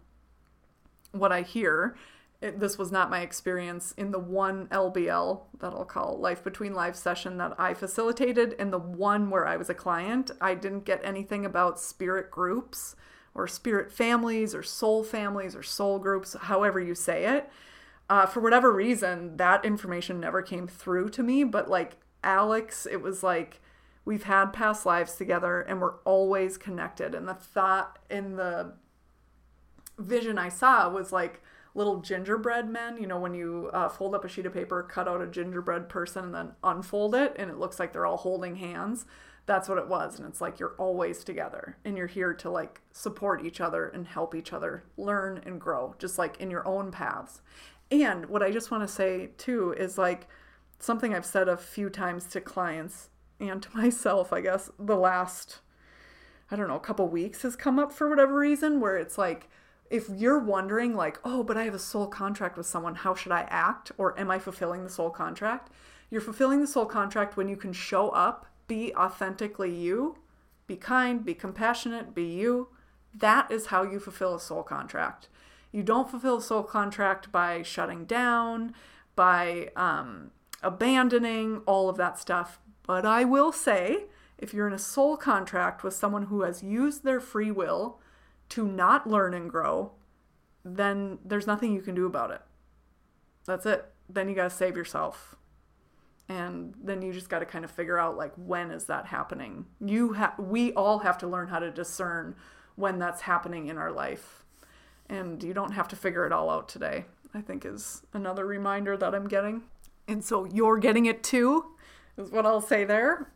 what I hear, it, this was not my experience in the one LBL that I'll call life between life session that I facilitated, and the one where I was a client. I didn't get anything about spirit groups or spirit families or soul families or soul groups, however you say it uh, for whatever reason, that information never came through to me. But like Alex, it was like we've had past lives together and we're always connected. And the thought in the vision I saw was like little gingerbread men. You know, when you uh, fold up a sheet of paper, cut out a gingerbread person, and then unfold it, and it looks like they're all holding hands. That's what it was. And it's like you're always together and you're here to like support each other and help each other learn and grow, just like in your own paths. And what I just want to say too is like something I've said a few times to clients and to myself, I guess, the last, I don't know, a couple weeks has come up for whatever reason, where it's like, if you're wondering, like, oh, but I have a soul contract with someone, how should I act? Or am I fulfilling the soul contract? You're fulfilling the soul contract when you can show up, be authentically you, be kind, be compassionate, be you. That is how you fulfill a soul contract. You don't fulfill a soul contract by shutting down, by um, abandoning, all of that stuff. But I will say, if you're in a soul contract with someone who has used their free will to not learn and grow, then there's nothing you can do about it. That's it. Then you got to save yourself. And then you just got to kind of figure out like when is that happening? You have we all have to learn how to discern when that's happening in our life and you don't have to figure it all out today, I think is another reminder that I'm getting. And so you're getting it too, is what I'll say there.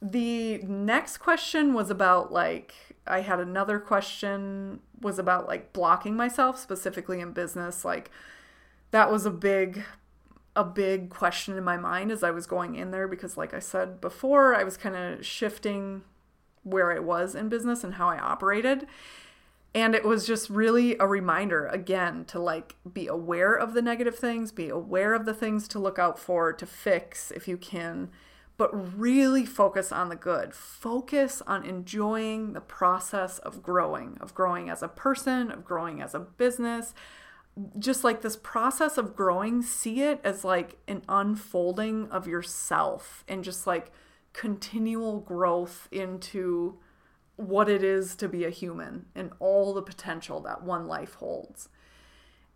The next question was about like, I had another question was about like blocking myself specifically in business. Like, that was a big a big question in my mind as I was going in there because like I said before, I was kind of shifting where I was in business and how I operated. And it was just really a reminder again to like be aware of the negative things, be aware of the things to look out for, to fix if you can, but really focus on the good. Focus on enjoying the process of growing, of growing as a person, of growing as a business. Just like this process of growing, see it as like an unfolding of yourself and just like continual growth into what it is to be a human and all the potential that one life holds.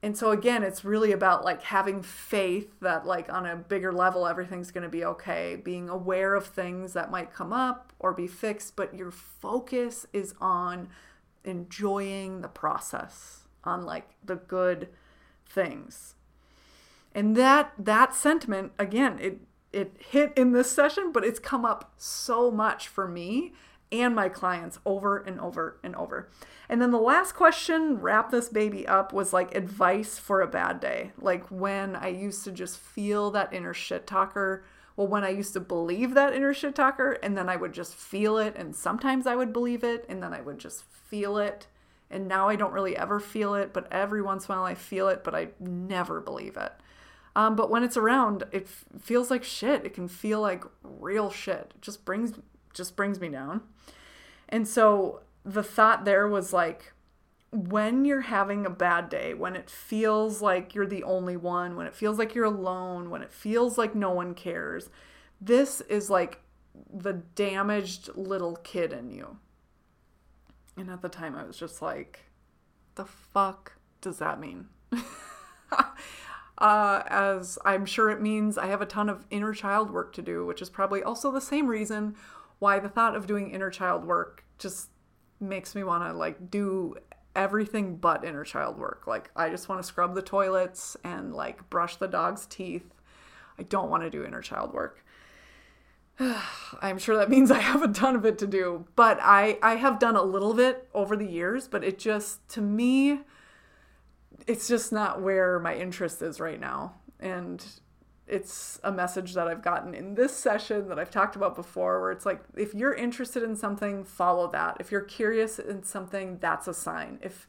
And so again it's really about like having faith that like on a bigger level everything's going to be okay being aware of things that might come up or be fixed but your focus is on enjoying the process on like the good things. And that that sentiment again it it hit in this session but it's come up so much for me and my clients over and over and over. And then the last question, wrap this baby up, was like advice for a bad day. Like when I used to just feel that inner shit talker. Well, when I used to believe that inner shit talker, and then I would just feel it, and sometimes I would believe it, and then I would just feel it. And now I don't really ever feel it, but every once in a while I feel it, but I never believe it. Um, but when it's around, it f- feels like shit. It can feel like real shit. It just brings just brings me down. And so the thought there was like, when you're having a bad day, when it feels like you're the only one, when it feels like you're alone, when it feels like no one cares, this is like the damaged little kid in you. And at the time, I was just like, the fuck does that mean? uh, as I'm sure it means I have a ton of inner child work to do, which is probably also the same reason why the thought of doing inner child work just makes me want to like do everything but inner child work. Like I just want to scrub the toilets and like brush the dog's teeth. I don't want to do inner child work. I'm sure that means I have a ton of it to do, but I I have done a little bit over the years, but it just to me it's just not where my interest is right now. And it's a message that I've gotten in this session that I've talked about before, where it's like, if you're interested in something, follow that. If you're curious in something, that's a sign. If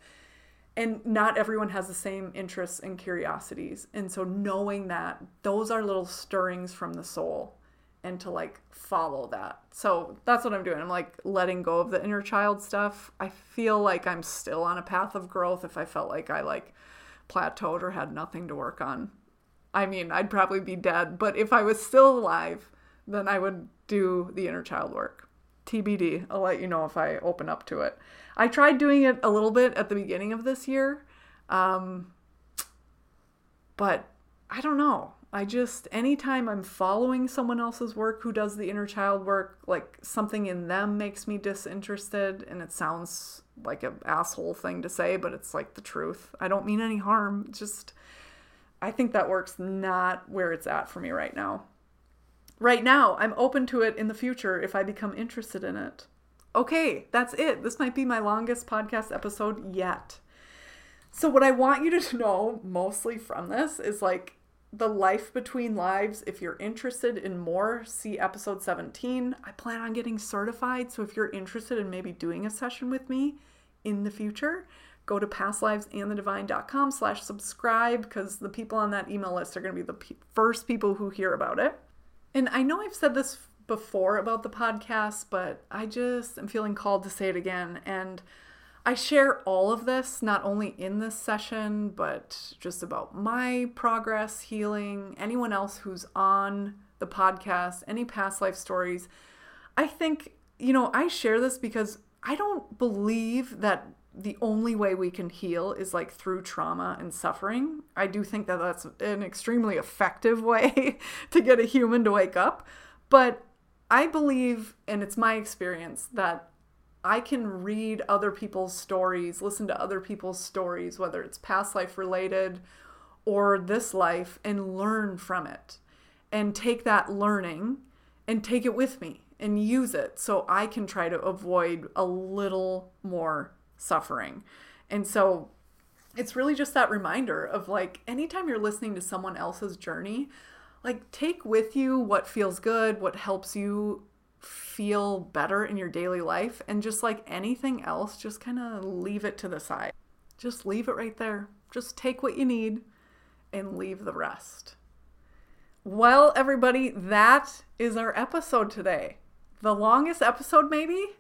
and not everyone has the same interests and curiosities. And so knowing that those are little stirrings from the soul and to like follow that. So that's what I'm doing. I'm like letting go of the inner child stuff. I feel like I'm still on a path of growth if I felt like I like plateaued or had nothing to work on I mean, I'd probably be dead, but if I was still alive, then I would do the inner child work. TBD. I'll let you know if I open up to it. I tried doing it a little bit at the beginning of this year, um, but I don't know. I just, anytime I'm following someone else's work who does the inner child work, like something in them makes me disinterested, and it sounds like an asshole thing to say, but it's like the truth. I don't mean any harm. Just, I think that work's not where it's at for me right now. Right now, I'm open to it in the future if I become interested in it. Okay, that's it. This might be my longest podcast episode yet. So, what I want you to know mostly from this is like the life between lives. If you're interested in more, see episode 17. I plan on getting certified. So, if you're interested in maybe doing a session with me in the future, go to pastlivesandthedivine.com slash subscribe because the people on that email list are going to be the first people who hear about it. And I know I've said this before about the podcast, but I just am feeling called to say it again. And I share all of this, not only in this session, but just about my progress, healing, anyone else who's on the podcast, any past life stories. I think, you know, I share this because I don't believe that the only way we can heal is like through trauma and suffering. I do think that that's an extremely effective way to get a human to wake up. But I believe, and it's my experience, that I can read other people's stories, listen to other people's stories, whether it's past life related or this life, and learn from it and take that learning and take it with me and use it so I can try to avoid a little more suffering. And so it's really just that reminder of like anytime you're listening to someone else's journey, like take with you what feels good, what helps you feel better in your daily life, and just like anything else, just kind of leave it to the side. Just leave it right there. Just take what you need and leave the rest. Well, everybody, that is our episode today. The longest episode, maybe?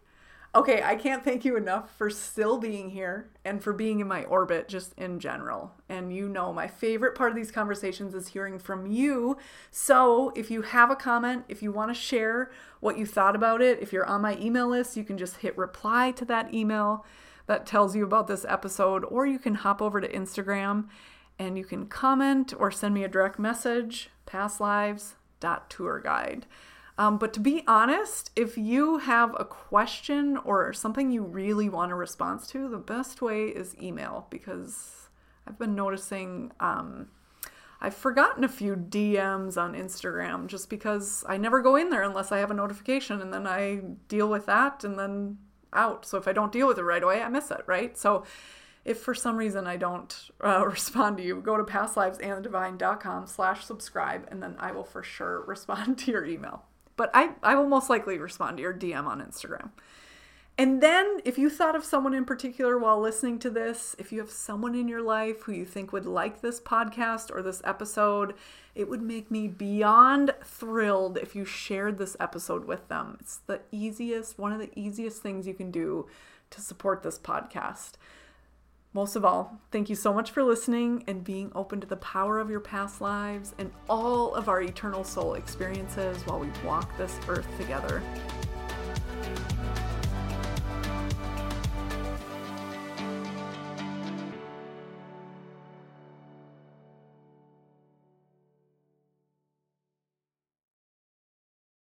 Okay, I can't thank you enough for still being here and for being in my orbit just in general. And you know, my favorite part of these conversations is hearing from you. So if you have a comment, if you want to share what you thought about it, if you're on my email list, you can just hit reply to that email that tells you about this episode, or you can hop over to Instagram and you can comment or send me a direct message, pastlives.tourguide. Um, but to be honest, if you have a question or something you really want a response to, the best way is email because I've been noticing um, I've forgotten a few DMs on Instagram just because I never go in there unless I have a notification and then I deal with that and then out. So if I don't deal with it right away, I miss it, right? So if for some reason I don't uh, respond to you, go to pastlivesandthedivine.com slash subscribe and then I will for sure respond to your email but I, I will most likely respond to your DM on Instagram. And then, if you thought of someone in particular while listening to this, if you have someone in your life who you think would like this podcast or this episode, it would make me beyond thrilled if you shared this episode with them. It's the easiest, one of the easiest things you can do to support this podcast. Most of all, thank you so much for listening and being open to the power of your past lives and all of our eternal soul experiences while we walk this earth together.